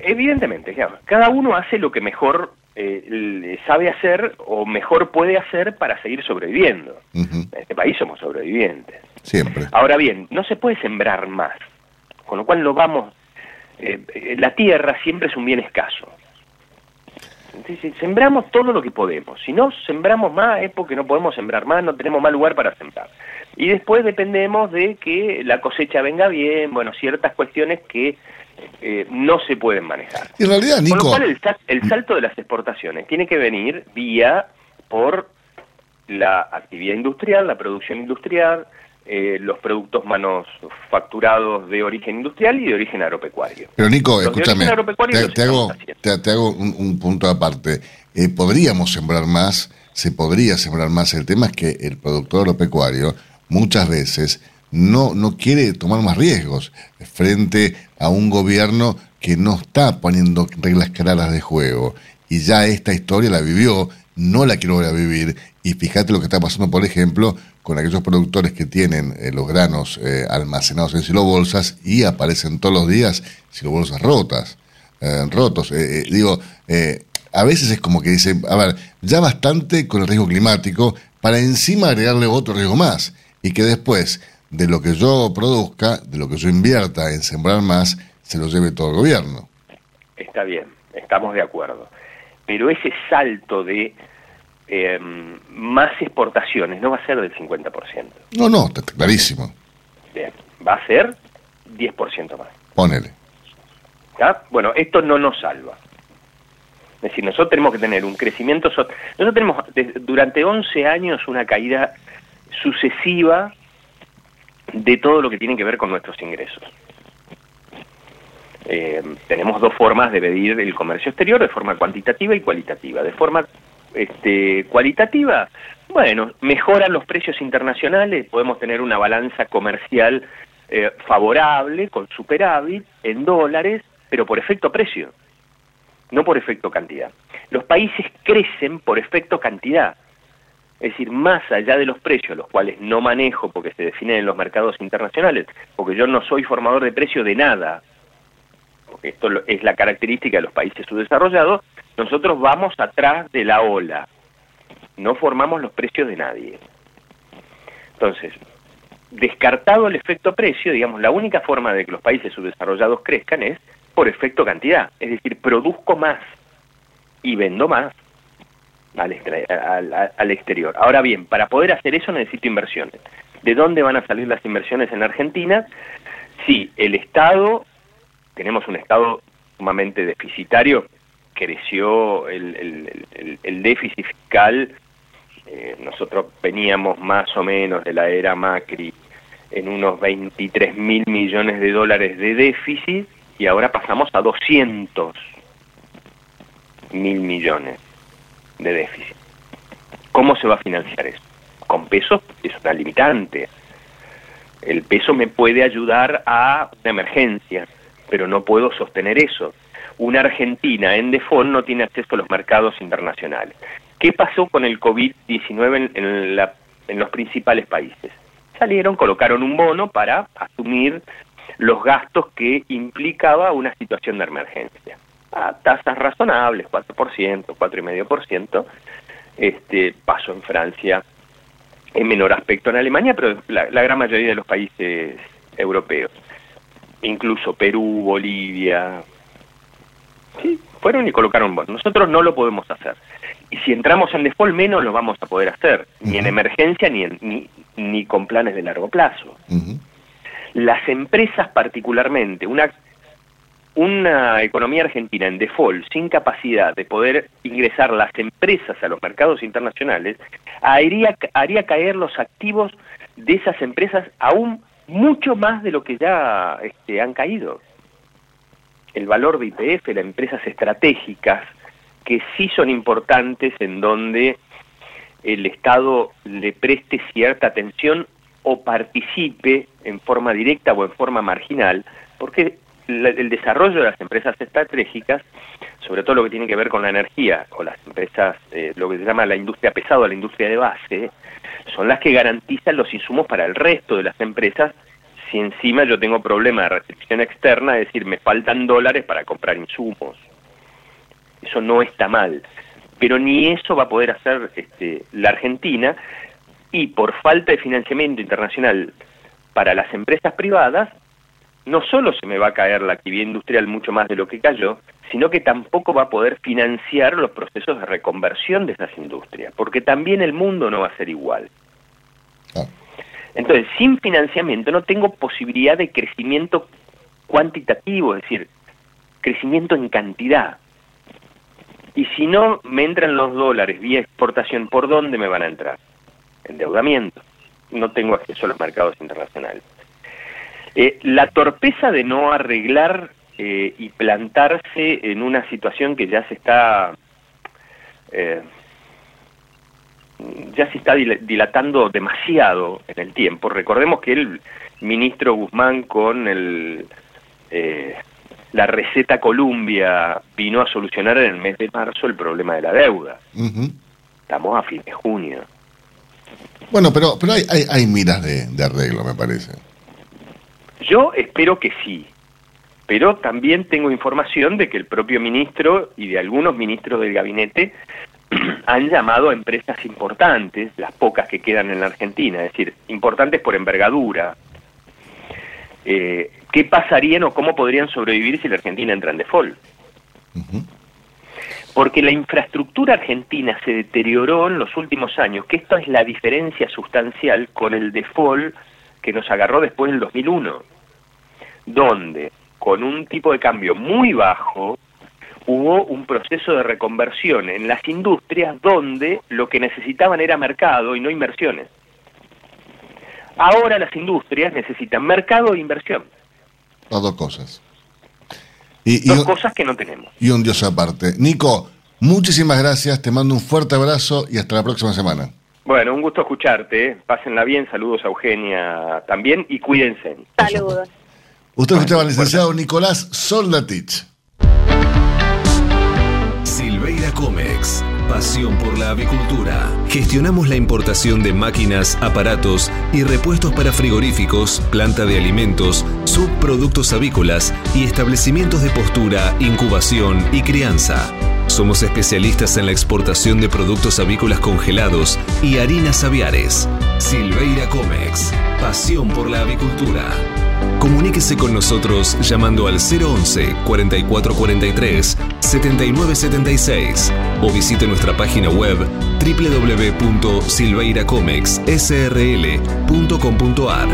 [SPEAKER 12] evidentemente, claro, cada uno hace lo que mejor eh, sabe hacer o mejor puede hacer para seguir sobreviviendo. En este país somos sobrevivientes.
[SPEAKER 2] Siempre.
[SPEAKER 12] Ahora bien, no se puede sembrar más, con lo cual lo vamos... Eh, eh, la tierra siempre es un bien escaso. Entonces, sembramos todo lo que podemos. Si no sembramos más es porque no podemos sembrar más, no tenemos más lugar para sembrar. Y después dependemos de que la cosecha venga bien, bueno, ciertas cuestiones que eh, no se pueden manejar.
[SPEAKER 2] En realidad, Nico...
[SPEAKER 12] Con lo cual el, salto de las exportaciones tiene que venir vía por la actividad industrial, la producción industrial, eh, los productos manufacturados de origen industrial y de origen agropecuario.
[SPEAKER 2] Pero Nico, escúchame, te, hago, te, hago un, punto aparte. Eh, podríamos sembrar más, se podría sembrar más. El tema es que el productor agropecuario muchas veces no, no quiere tomar más riesgos frente a un gobierno que no está poniendo reglas claras de juego. Y ya esta historia la vivió, no la quiero volver a vivir. Y fíjate lo que está pasando, por ejemplo, con aquellos productores que tienen eh, los granos eh, almacenados en silobolsas y aparecen todos los días silobolsas rotas, eh, rotos. digo, a veces es como que dice, a ver, ya bastante con el riesgo climático para encima agregarle otro riesgo más y que después de lo que yo produzca, de lo que yo invierta en sembrar más, se lo lleve todo el gobierno.
[SPEAKER 12] Está bien, estamos de acuerdo. Pero ese salto de eh, más exportaciones no va a ser del 50%.
[SPEAKER 2] No, no, está clarísimo.
[SPEAKER 12] Bien, va a ser 10% más.
[SPEAKER 2] Ponele.
[SPEAKER 12] ¿Ya? Bueno, esto no nos salva. Es decir, nosotros tenemos que tener un crecimiento... Nosotros tenemos durante 11 años una caída sucesiva de todo lo que tiene que ver con nuestros ingresos. Eh, tenemos dos formas de medir el comercio exterior, de forma cuantitativa y cualitativa. De forma este, cualitativa, bueno, mejoran los precios internacionales, podemos tener una balanza comercial eh, favorable, con superávit, en dólares, pero por efecto precio, no por efecto cantidad. Los países crecen por efecto cantidad. Es decir, más allá de los precios, los cuales no manejo porque se definen en los mercados internacionales, porque yo no soy formador de precio de nada, porque esto es la característica de los países subdesarrollados, nosotros vamos atrás de la ola, no formamos los precios de nadie. Entonces, descartado el efecto precio, digamos, la única forma de que los países subdesarrollados crezcan es por efecto cantidad, es decir, produzco más y vendo más al, exterior. Ahora bien, para poder hacer eso necesito inversiones. ¿De dónde van a salir las inversiones en Argentina? Sí, el Estado, tenemos un Estado sumamente deficitario, creció el, el, déficit fiscal, eh, nosotros veníamos más o menos de la era Macri en unos 23 mil millones de dólares de déficit y ahora pasamos a 200 mil millones de déficit. ¿Cómo se va a financiar eso? Con pesos es una limitante. El peso me puede ayudar a una emergencia, pero no puedo sostener eso. Una Argentina en default no tiene acceso a los mercados internacionales. ¿Qué pasó con el COVID-19 en, en los principales países? Salieron, colocaron un bono para asumir los gastos que implicaba una situación de emergencia a tasas razonables, 4%, 4,5%, este, pasó en Francia en menor aspecto en Alemania, pero la, gran mayoría de los países europeos, incluso Perú, Bolivia, sí, fueron y colocaron bonos. Nosotros no lo podemos hacer. Y si entramos en default, menos lo vamos a poder hacer, ni en emergencia ni, ni, ni con planes de largo plazo. Las empresas particularmente, una una economía argentina en default, sin capacidad de poder ingresar las empresas a los mercados internacionales, haría, haría caer los activos de esas empresas aún mucho más de lo que ya este, han caído. El valor de IPF, las empresas estratégicas, que sí son importantes en donde el Estado le preste cierta atención o participe en forma directa o en forma marginal, porque el desarrollo de las empresas estratégicas, sobre todo lo que tiene que ver con la energía o las empresas, eh, lo que se llama la industria pesada, la industria de base, son las que garantizan los insumos para el resto de las empresas si encima yo tengo problema de restricción externa, es decir, me faltan dólares para comprar insumos. Eso no está mal. Pero ni eso va a poder hacer este, la Argentina y por falta de financiamiento internacional para las empresas privadas, no solo se me va a caer la actividad industrial mucho más de lo que cayó, sino que tampoco va a poder financiar los procesos de reconversión de esas industrias, porque también el mundo no va a ser igual. Entonces, sin financiamiento no tengo posibilidad de crecimiento cuantitativo, es decir, crecimiento en cantidad. Y si no me entran los dólares vía exportación, ¿por dónde me van a entrar? Endeudamiento. No tengo acceso a los mercados internacionales. Eh, la torpeza de no arreglar eh, y plantarse en una situación que ya se está eh, ya se está dilatando demasiado en el tiempo. Recordemos que el ministro Guzmán con el, eh, la receta Columbia vino a solucionar en el mes de marzo el problema de la deuda. Estamos a fin de junio.
[SPEAKER 2] Bueno, pero, pero hay, hay, hay miras de, de arreglo, me parece.
[SPEAKER 12] Yo espero que sí, pero también tengo información de que el propio ministro y de algunos ministros del gabinete han llamado a empresas importantes, las pocas que quedan en la Argentina, es decir, importantes por envergadura. Eh, ¿Qué pasarían o cómo podrían sobrevivir si la Argentina entra en default? Porque la infraestructura argentina se deterioró en los últimos años, que esto es la diferencia sustancial con el default que nos agarró después del 2001, donde con un tipo de cambio muy bajo, hubo un proceso de reconversión en las industrias donde lo que necesitaban era mercado y no inversiones. Ahora las industrias necesitan mercado e inversión.
[SPEAKER 2] Las dos cosas.
[SPEAKER 12] Y, dos cosas que no tenemos.
[SPEAKER 2] Y un dios aparte. Nico, muchísimas gracias, te mando un fuerte abrazo y hasta la próxima semana.
[SPEAKER 12] Bueno, un gusto escucharte, ¿eh? pásenla bien, saludos a Eugenia también y cuídense.
[SPEAKER 3] Saludos.
[SPEAKER 2] Usted escuchaba al licenciado Nicolás Soldatich.
[SPEAKER 1] Silveira Comex. Pasión por la avicultura. Gestionamos la importación de máquinas, aparatos y repuestos para frigoríficos, planta de alimentos, subproductos avícolas y establecimientos de postura, incubación y crianza. Somos especialistas en la exportación de productos avícolas congelados y harinas aviares. Silveira Comex. Pasión por la avicultura. Comuníquese con nosotros llamando al 011 4443 7976 o visite nuestra página web www.silveiracomexsrl.com.ar.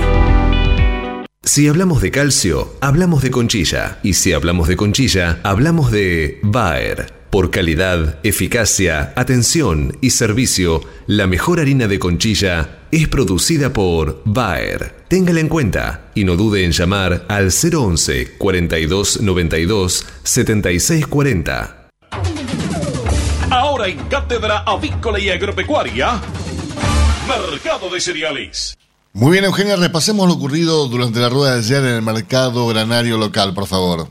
[SPEAKER 1] Si hablamos de calcio, hablamos de conchilla. Y si hablamos de conchilla, hablamos de Bayer. Por calidad, eficacia, atención y servicio, la mejor harina de conchilla es producida por Bayer. Téngala en cuenta y no dude en llamar al 011 42 92 76 40.
[SPEAKER 8] Ahora en Cátedra Avícola y Agropecuaria, Mercado de Cereales.
[SPEAKER 2] Muy bien, Eugenia, repasemos lo ocurrido durante la rueda de ayer en el mercado granario local, por favor.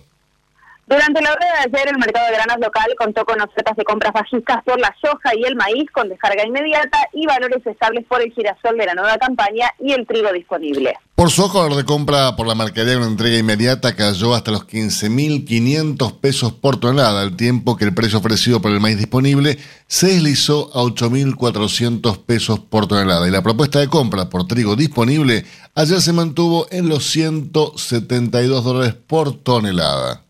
[SPEAKER 3] Durante la rueda de ayer, el mercado de granos local contó con ofertas de compras bajistas por la soja y el maíz con descarga inmediata y valores estables por el girasol de la nueva campaña y el trigo disponible.
[SPEAKER 2] Por soja, valor de compra por la mercadería con entrega inmediata cayó hasta los 15.500 pesos por tonelada, al tiempo que el precio ofrecido por el maíz disponible se deslizó a 8.400 pesos por tonelada. Y la propuesta de compra por trigo disponible ayer se mantuvo en los 172 dólares por tonelada.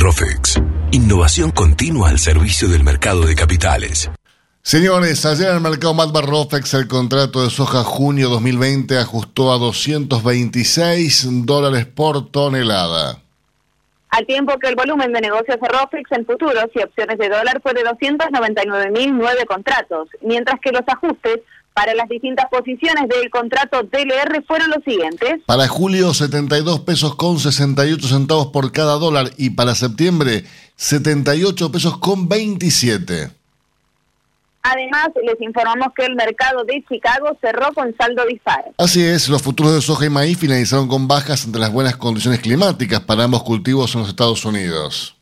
[SPEAKER 13] Rofex. Innovación continua al servicio del mercado de capitales.
[SPEAKER 2] Señores, ayer en el mercado Malvar Rofex el contrato de soja junio 2020 ajustó a 226 dólares por tonelada.
[SPEAKER 3] Al tiempo que el volumen de negocios de Rofex en futuros y opciones de dólar fue de 299.009 contratos, mientras que los ajustes para las distintas posiciones del contrato DLR fueron los siguientes.
[SPEAKER 2] Para julio 72 pesos con 68 centavos por cada dólar y para septiembre 78 pesos con 27.
[SPEAKER 3] Además, les informamos que el mercado de Chicago cerró con saldo dispar.
[SPEAKER 2] Así es, los futuros de soja y maíz finalizaron con bajas ante las buenas condiciones climáticas para ambos cultivos en los Estados Unidos.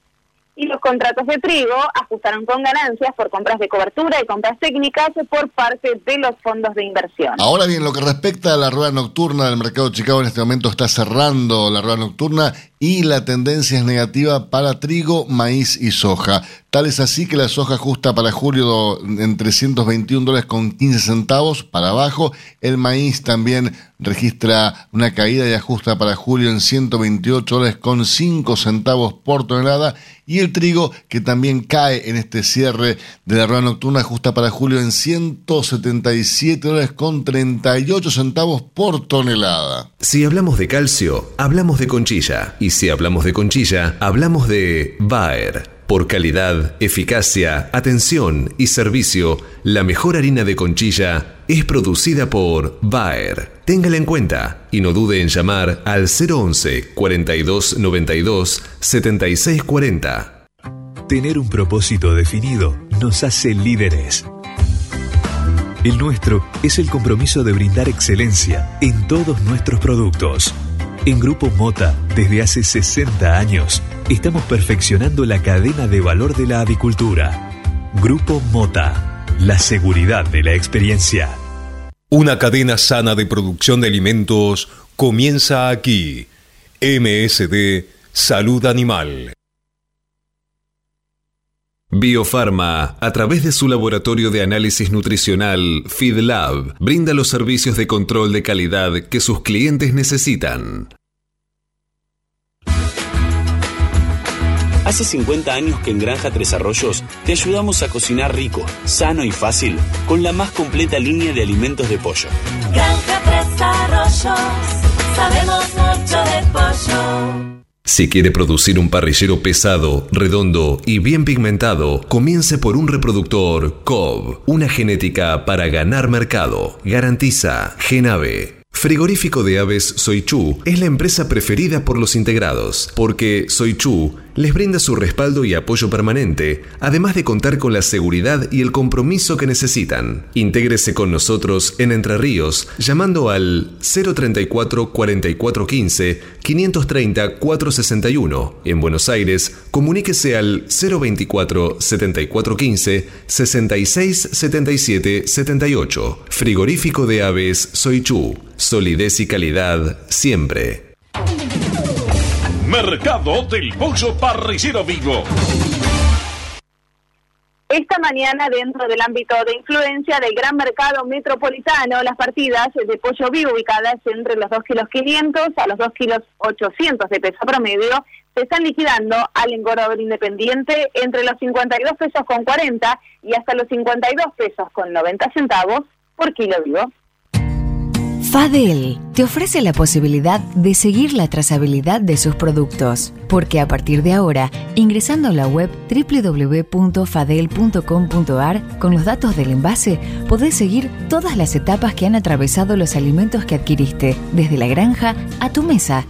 [SPEAKER 3] Y los contratos de trigo ajustaron con ganancias por compras de cobertura y compras técnicas por parte de los fondos de inversión.
[SPEAKER 2] Ahora bien, lo que respecta a la rueda nocturna del mercado de Chicago, en este momento está cerrando la rueda nocturna y la tendencia es negativa para trigo, maíz y soja. Tal es así que la soja justa para julio en 321 dólares con 15 centavos para abajo. El maíz también registra una caída y ajusta para julio en 128 dólares con 5 centavos por tonelada. Y el trigo que también cae en este cierre de la rueda nocturna ajusta para julio en 177 dólares con 38 centavos por tonelada.
[SPEAKER 1] Si hablamos de calcio, hablamos de conchilla. Y si hablamos de conchilla, hablamos de Bayer. Por calidad, eficacia, atención y servicio, la mejor harina de conchilla es producida por Bayer. Téngala en cuenta y no dude en llamar al 011 42 92 76 40.
[SPEAKER 13] Tener un propósito definido nos hace líderes. El nuestro es el compromiso de brindar excelencia en todos nuestros productos. En Grupo Mota, desde hace 60 años, estamos perfeccionando la cadena de valor de la avicultura. Grupo Mota, la seguridad de la experiencia.
[SPEAKER 9] Una cadena sana de producción de alimentos comienza aquí. MSD Salud Animal.
[SPEAKER 1] Biofarma, a través de su laboratorio de análisis nutricional, FeedLab, brinda los servicios de control de calidad que sus clientes necesitan.
[SPEAKER 10] Hace 50 años que en Granja Tres Arroyos te ayudamos a cocinar rico, sano y fácil con la más completa línea de alimentos de pollo.
[SPEAKER 11] Granja Tres Arroyos, sabemos mucho de pollo.
[SPEAKER 1] Si quiere producir un parrillero pesado, redondo y bien pigmentado, comience por un reproductor COB, una genética para ganar mercado. Garantiza Genave. Frigorífico de Aves Soichu es la empresa preferida por los integrados, porque Soichu les brinda su respaldo y apoyo permanente, además de contar con la seguridad y el compromiso que necesitan. Intégrese con nosotros en Entre Ríos llamando al 034 4415 530 461. En Buenos Aires, comuníquese al 024 7415 66 77 78. Frigorífico de Aves Soichu. Solidez y calidad siempre.
[SPEAKER 8] Mercado del Pollo Parrillero Vivo.
[SPEAKER 3] Esta mañana, dentro del ámbito de influencia del gran mercado metropolitano, las partidas de pollo vivo ubicadas entre los 2 kilos 500 a los 2 kilos 800 de peso promedio se están liquidando al engordador independiente entre los 52 pesos con 40 y hasta los 52 pesos con 90 centavos por kilo vivo.
[SPEAKER 14] Fadel te ofrece la posibilidad de seguir la trazabilidad de sus productos, porque a partir de ahora, ingresando a la web www.fadel.com.ar con los datos del envase, podés seguir todas las etapas que han atravesado los alimentos que adquiriste, desde la granja a tu mesa.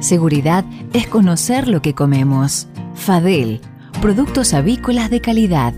[SPEAKER 14] Seguridad es conocer lo que comemos. Fadel, productos avícolas de calidad.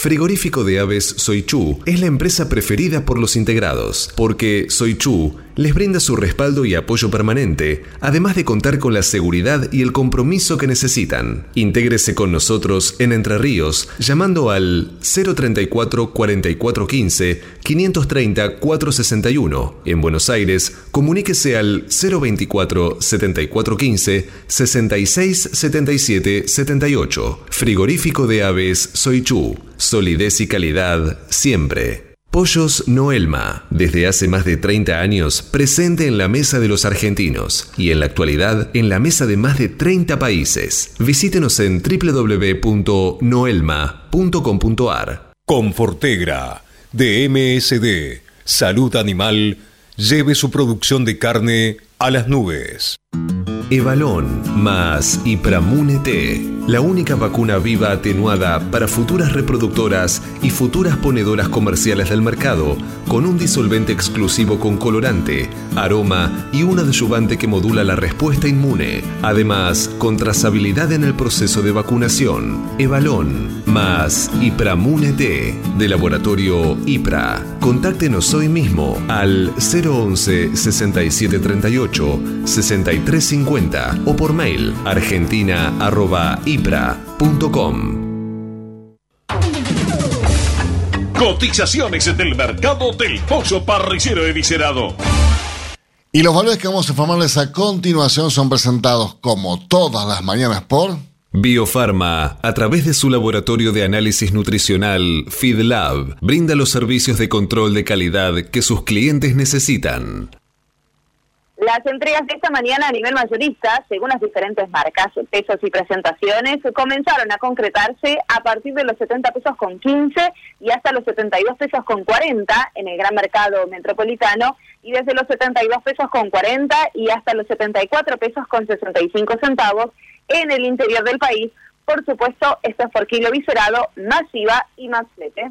[SPEAKER 1] Frigorífico de Aves Soichu es la empresa preferida por los integrados, porque Soichu les brinda su respaldo y apoyo permanente, además de contar con la seguridad y el compromiso que necesitan. Intégrese con nosotros en Entre Ríos llamando al 034 4415 530 461. En Buenos Aires, comuníquese al 024 7415 66 77 78. Frigorífico de Aves Soichu. Solidez y calidad siempre. Pollos Noelma, desde hace más de 30 años presente en la mesa de los argentinos y en la actualidad en la mesa de más de 30 países. Visítenos en www.noelma.com.ar.
[SPEAKER 9] Confortegra, de MSD, Salud Animal, lleve su producción de carne a las nubes.
[SPEAKER 1] Evalón más Ipramune T, la única vacuna viva atenuada para futuras reproductoras y futuras ponedoras comerciales del mercado, con un disolvente exclusivo con colorante, aroma y un adyuvante que modula la respuesta inmune. Además, con trazabilidad en el proceso de vacunación. Evalón más Ipramune T, de laboratorio IPRA. Contáctenos hoy mismo al 011 6738 6350 o por mail argentina Vipra.com.
[SPEAKER 8] Cotizaciones del mercado del pollo parricero eviscerado.
[SPEAKER 2] Y los valores que vamos a informarles a continuación son presentados como todas las mañanas por
[SPEAKER 1] Biofarma, a través de su laboratorio de análisis nutricional FeedLab, brinda los servicios de control de calidad que sus clientes necesitan.
[SPEAKER 3] Las entregas de esta mañana a nivel mayorista, según las diferentes marcas, pesos y presentaciones, comenzaron a concretarse a partir de los 70 pesos con 15 y hasta los 72 pesos con 40 en el gran mercado metropolitano y desde los 72 pesos con 40 y hasta los 74 pesos con 65 centavos en el interior del país. Por supuesto, esto es por kilo viscerado, masiva y más flete.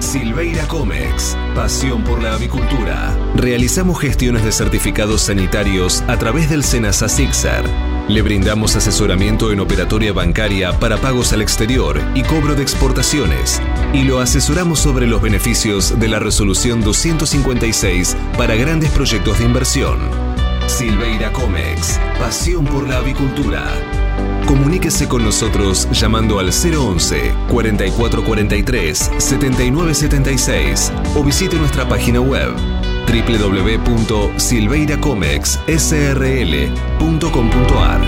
[SPEAKER 1] Silveira Comex, pasión por la avicultura. Realizamos gestiones de certificados sanitarios a través del Senasa Sixar. Le brindamos asesoramiento en operatoria bancaria para pagos al exterior y cobro de exportaciones. Y lo asesoramos sobre los beneficios de la resolución 256 para grandes proyectos de inversión. Silveira Comex, pasión por la avicultura. Comuníquese con nosotros llamando al 011 4443 7976 o visite nuestra página web www.silveiracomexsrl.com.ar.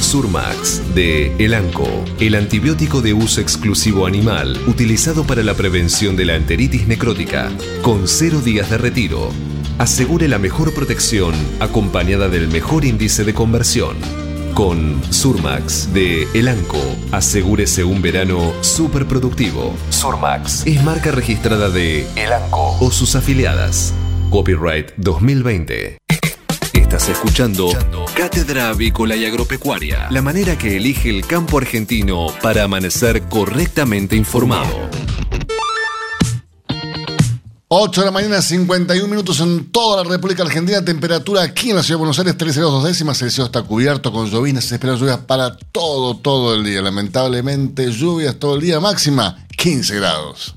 [SPEAKER 1] Surmax de Elanco, el antibiótico de uso exclusivo animal utilizado para la prevención de la enteritis necrótica, con cero días de retiro. Asegure la mejor protección acompañada del mejor índice de conversión. Con Surmax de Elanco, asegúrese un verano súper productivo. Surmax es marca registrada de Elanco o sus afiliadas. Copyright 2020. Estás escuchando Cátedra Avícola y Agropecuaria, la manera que elige el campo argentino para amanecer correctamente informado.
[SPEAKER 2] 8 de la mañana, 51 minutos en toda la República Argentina. Temperatura aquí en la ciudad de Buenos Aires, 13 grados dos décimas. El cielo está cubierto con llovinas. Se esperan lluvias para todo, todo el día. Lamentablemente, lluvias todo el día. Máxima, 15 grados.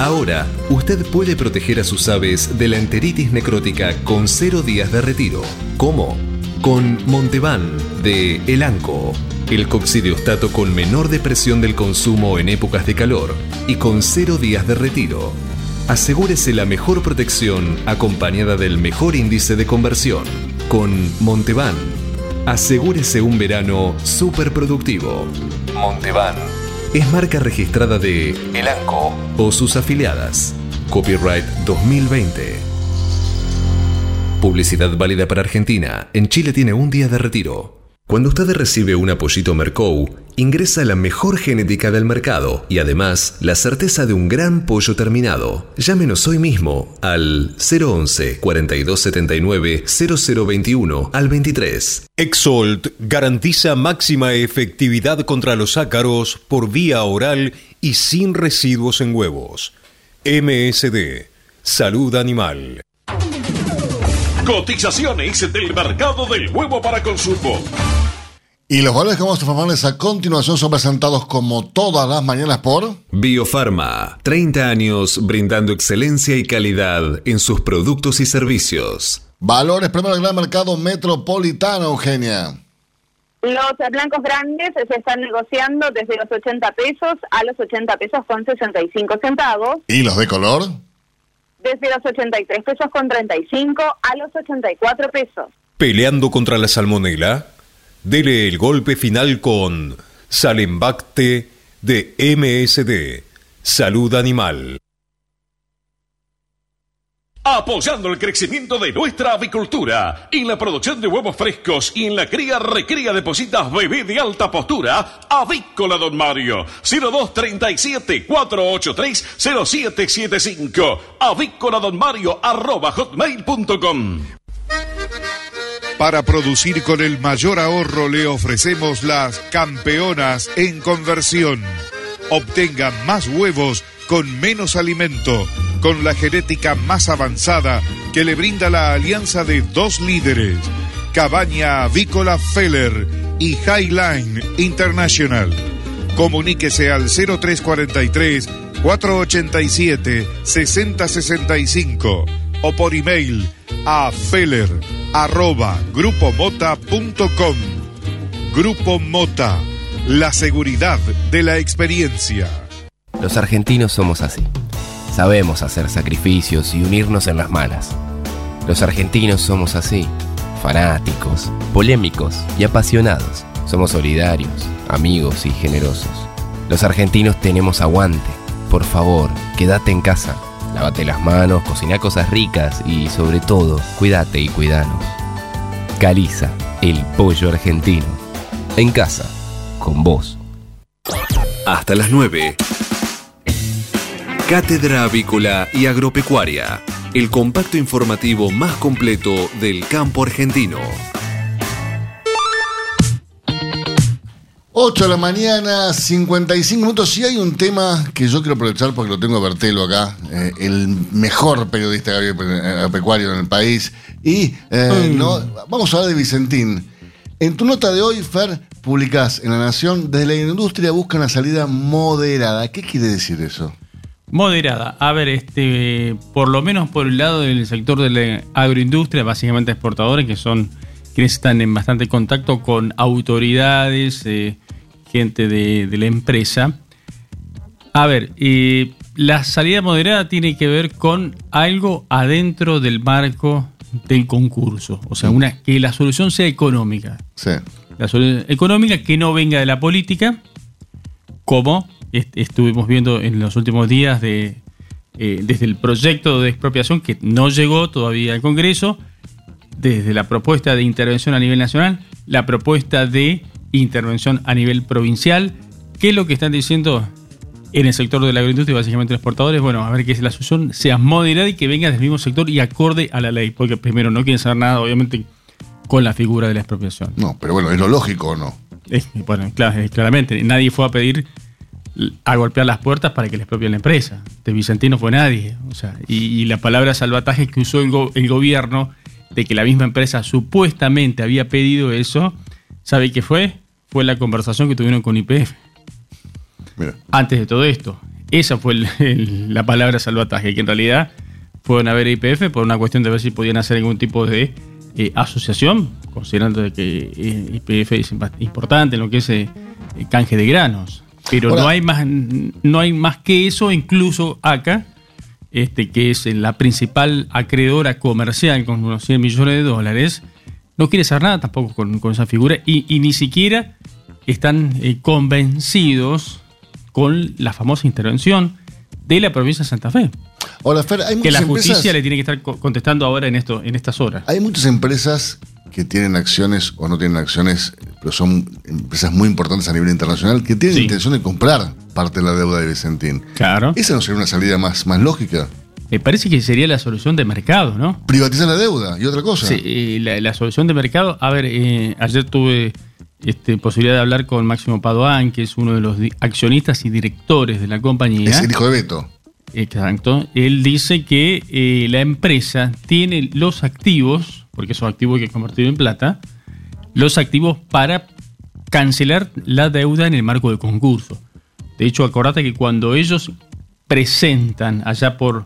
[SPEAKER 1] Ahora, usted puede proteger a sus aves de la enteritis necrótica con cero días de retiro. ¿Cómo? Con Montevan de Elanco, el coccidiostato con menor depresión del consumo en épocas de calor y con cero días de retiro. Asegúrese la mejor protección acompañada del mejor índice de conversión. Con Montevan, asegúrese un verano súper productivo. Montevan es marca registrada de Elanco o sus afiliadas. Copyright 2020. Publicidad válida para Argentina. En Chile tiene un día de retiro. Cuando usted recibe un apoyito Mercou, ingresa la mejor genética del mercado y además la certeza de un gran pollo terminado. Llámenos hoy mismo al 011 4279 0021 al 23.
[SPEAKER 9] Exolt garantiza máxima efectividad contra los ácaros por vía oral y sin residuos en huevos. MSD, Salud Animal.
[SPEAKER 8] Cotizaciones del mercado del huevo para consumo.
[SPEAKER 2] Y los valores que vamos a informarles a continuación son presentados como todas las mañanas por
[SPEAKER 1] Biofarma, 30 años brindando excelencia y calidad en sus productos y servicios.
[SPEAKER 2] Valores primero del gran mercado metropolitano, Eugenia.
[SPEAKER 3] Los blancos grandes se están negociando desde los 80 pesos a los 80 pesos con 65 centavos.
[SPEAKER 2] ¿Y los de color?
[SPEAKER 3] Desde los 83 pesos con 35 a los 84 pesos.
[SPEAKER 9] Peleando contra la salmonela, dele el golpe final con Salembacte de MSD, Salud Animal.
[SPEAKER 8] Apoyando el crecimiento de nuestra avicultura en la producción de huevos frescos y en la cría recría de positas bebé de alta postura, Avícola Don Mario, 0237 483 0775, avícola Don Mario arroba hotmail.com.
[SPEAKER 15] Para producir con el mayor ahorro le ofrecemos las campeonas en conversión. Obtenga más huevos con menos alimento, con la genética más avanzada que le brinda la alianza de dos líderes, Cabaña Avícola Feller y Highline International. Comuníquese al 0343 487 6065 o por email a feller.grupomota.com. Grupo Mota, la seguridad de la experiencia.
[SPEAKER 16] Los argentinos somos así. Sabemos hacer sacrificios y unirnos en las malas. Los argentinos somos así. Fanáticos, polémicos y apasionados. Somos solidarios, amigos y generosos. Los argentinos tenemos aguante. Por favor, quédate en casa. Lávate las manos, cocina cosas ricas y sobre todo, cuídate y cuidanos. Caliza, el pollo argentino. En casa, con vos.
[SPEAKER 1] Hasta las 9. Cátedra Avícola y Agropecuaria, el compacto informativo más completo del campo argentino.
[SPEAKER 2] 8 de la mañana, 55 minutos. Sí hay un tema que yo quiero aprovechar porque lo tengo a Bertelo acá, eh, el mejor periodista agropecuario en el país. Y eh, no, vamos a hablar de Vicentín. En tu nota de hoy, Fer, publicás en La Nación, desde la industria busca una salida moderada. ¿Qué quiere decir eso?
[SPEAKER 17] Moderada. A ver, este, por lo menos por el lado del sector de la agroindustria, básicamente exportadores, que son quienes están en bastante contacto con autoridades, eh, gente de, la empresa. A ver, eh, la salida moderada tiene que ver con algo adentro del marco del concurso. O sea, una, que la solución sea económica.
[SPEAKER 2] Sí.
[SPEAKER 17] La solución económica que no venga de la política, como estuvimos viendo en los últimos días de, eh, desde el proyecto de expropiación que no llegó todavía al Congreso, desde la propuesta de intervención a nivel nacional, la propuesta de intervención a nivel provincial. ¿Qué es lo que están diciendo en el sector de la agroindustria, básicamente los exportadores? Bueno, a ver que la solución sea moderada y que venga del mismo sector y acorde a la ley, porque primero no quieren saber nada, obviamente, con la figura de la expropiación.
[SPEAKER 2] No, pero bueno, ¿es lo lógico o no?
[SPEAKER 17] bueno, claramente, nadie fue a pedir a golpear las puertas para que les expropien la empresa. De Vicentino fue nadie. O sea, y, la palabra salvataje que usó el, gobierno de que la misma empresa supuestamente había pedido eso, ¿sabe qué fue? Fue la conversación que tuvieron con IPF. Antes de todo esto. Esa fue la palabra salvataje, que en realidad fueron a ver IPF por una cuestión de ver si podían hacer algún tipo de eh, asociación, considerando que eh, IPF es importante en lo que es eh, canje de granos. Pero no hay más, no hay más que eso, incluso acá, este, que es la principal acreedora comercial con unos 100 millones de dólares, no quiere hacer nada tampoco con, esa figura y, ni siquiera están eh, convencidos con la famosa intervención de la provincia de Santa Fe.
[SPEAKER 2] Hola, Fer, hay
[SPEAKER 17] que la justicia le tiene que estar contestando ahora en esto, en estas horas.
[SPEAKER 2] Hay muchas empresas que tienen acciones o no tienen acciones, pero son empresas muy importantes a nivel internacional, que tienen intención de comprar parte de la deuda de Vicentín.
[SPEAKER 17] Claro.
[SPEAKER 2] ¿Esa no sería una salida más, más lógica?
[SPEAKER 17] Me parece que sería la solución de mercado, ¿no?
[SPEAKER 2] Privatizar la deuda y otra cosa.
[SPEAKER 17] Sí, la, solución de mercado. A ver, eh, ayer tuve este, posibilidad de hablar con Máximo Padoan, que es uno de los accionistas y directores de la compañía.
[SPEAKER 2] Es el hijo de Beto.
[SPEAKER 17] Exacto. Él dice que eh, la empresa tiene los activos porque esos activos que convertir en plata, los activos para cancelar la deuda en el marco del concurso. De hecho, acordate que cuando ellos presentan allá por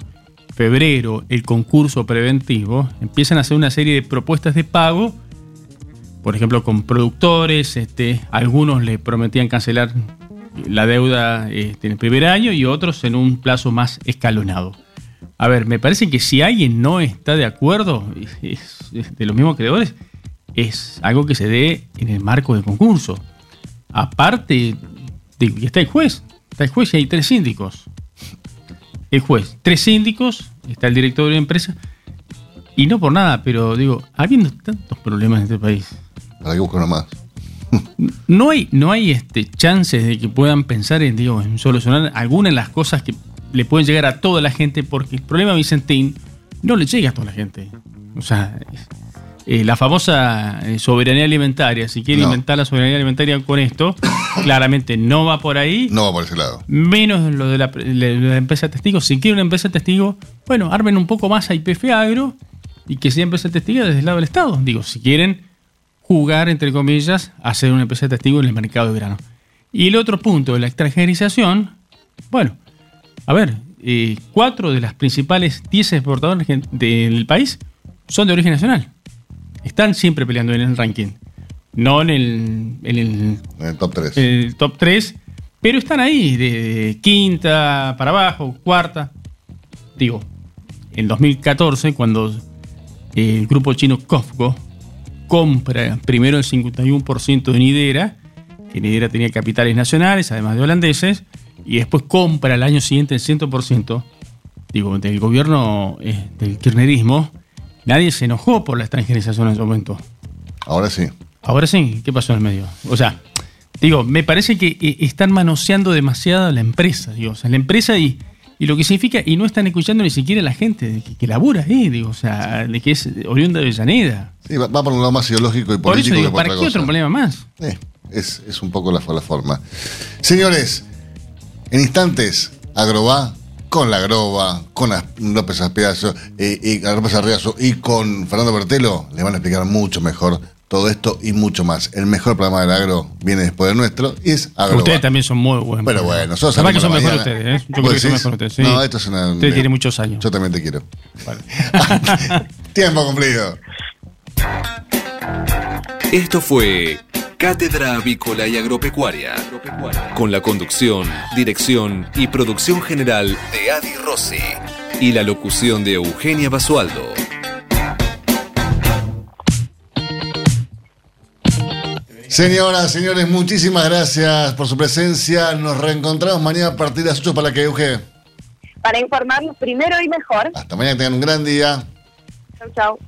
[SPEAKER 17] febrero el concurso preventivo, empiezan a hacer una serie de propuestas de pago, por ejemplo, con productores, este, algunos le prometían cancelar la deuda este, en el primer año y otros en un plazo más escalonado. A ver, me parece que si alguien no está de acuerdo de los mismos creadores, es algo que se dé en el marco del concurso. Aparte de está el juez, está el juez y hay tres síndicos. El juez, tres síndicos, está el director de la empresa, y no por nada, pero digo, habiendo tantos problemas en este país.
[SPEAKER 2] Para que buscar más.
[SPEAKER 17] No hay, no hay este, chances de que puedan pensar en, digo, en solucionar alguna de las cosas que le pueden llegar a toda la gente, porque el problema Vicentín no le llega a toda la gente. O sea, eh, la famosa eh, soberanía alimentaria, si quiere inventar la soberanía alimentaria con esto, claramente no va por ahí.
[SPEAKER 2] No va por ese lado.
[SPEAKER 17] Menos lo de la, empresa de testigos. Si quiere una empresa de testigos, bueno, armen un poco más a IPF Agro y que sea empresa de testigos desde el lado del Estado. Digo, si quieren jugar, entre comillas, a ser una empresa de testigos en el mercado de grano. Y el otro punto de la extranjerización, bueno, a ver, eh, cuatro de las principales 10 exportadores del país son de origen nacional. Están siempre peleando en el ranking. No en el, en el,
[SPEAKER 2] En el top 3.
[SPEAKER 17] el top 3, pero están ahí, de quinta para abajo, cuarta. Digo, en 2014, cuando el grupo chino COFCO compra primero el 51% de Nidera, que Nidera tenía capitales nacionales, además de holandeses, y después compra al año siguiente el 100%, digo, del gobierno eh, del kirchnerismo, nadie se enojó por la extranjerización en ese momento.
[SPEAKER 2] Ahora sí.
[SPEAKER 17] Ahora sí, ¿qué pasó en el medio? O sea, digo, me parece que eh, están manoseando demasiado la empresa, digo, o sea, la empresa y, y lo que significa, y no están escuchando ni siquiera a la gente que, que labura ahí, digo, o sea, de que es oriunda de Avellaneda.
[SPEAKER 2] Sí, va, va por un lado más ideológico y
[SPEAKER 17] Por eso
[SPEAKER 2] político
[SPEAKER 17] digo,
[SPEAKER 2] que por
[SPEAKER 17] ¿para
[SPEAKER 2] otra
[SPEAKER 17] qué
[SPEAKER 2] cosa.
[SPEAKER 17] otro problema más?
[SPEAKER 2] Eh, es, es un poco la, la forma. Señores, en instantes, Agrobá con la Groba, con López Aspiazo, eh, y López Arriazo y con Fernando Bertelo, les van a explicar mucho mejor todo esto y mucho más. El mejor programa del agro viene después del nuestro y es Agrobá.
[SPEAKER 17] Ustedes también son muy buenos.
[SPEAKER 2] Pero bueno, nosotros
[SPEAKER 17] Capaz que son
[SPEAKER 2] mañana.
[SPEAKER 17] ustedes, ¿eh? Yo creo
[SPEAKER 2] ¿Vos
[SPEAKER 17] que son mejores ustedes, sí.
[SPEAKER 2] No, esto es una...
[SPEAKER 17] Usted tiene muchos años.
[SPEAKER 2] Yo también te quiero. Tiempo cumplido.
[SPEAKER 1] Esto fue Cátedra Avícola y Agropecuaria, con la conducción, dirección y producción general de Adi Rossi y la locución de Eugenia Basualdo.
[SPEAKER 2] Señoras, señores, muchísimas gracias por su presencia. Nos reencontramos mañana a partir de las 8 para que Euge.
[SPEAKER 3] Para informarlos primero y mejor.
[SPEAKER 2] Hasta mañana tengan un gran día.
[SPEAKER 3] Chau, chau.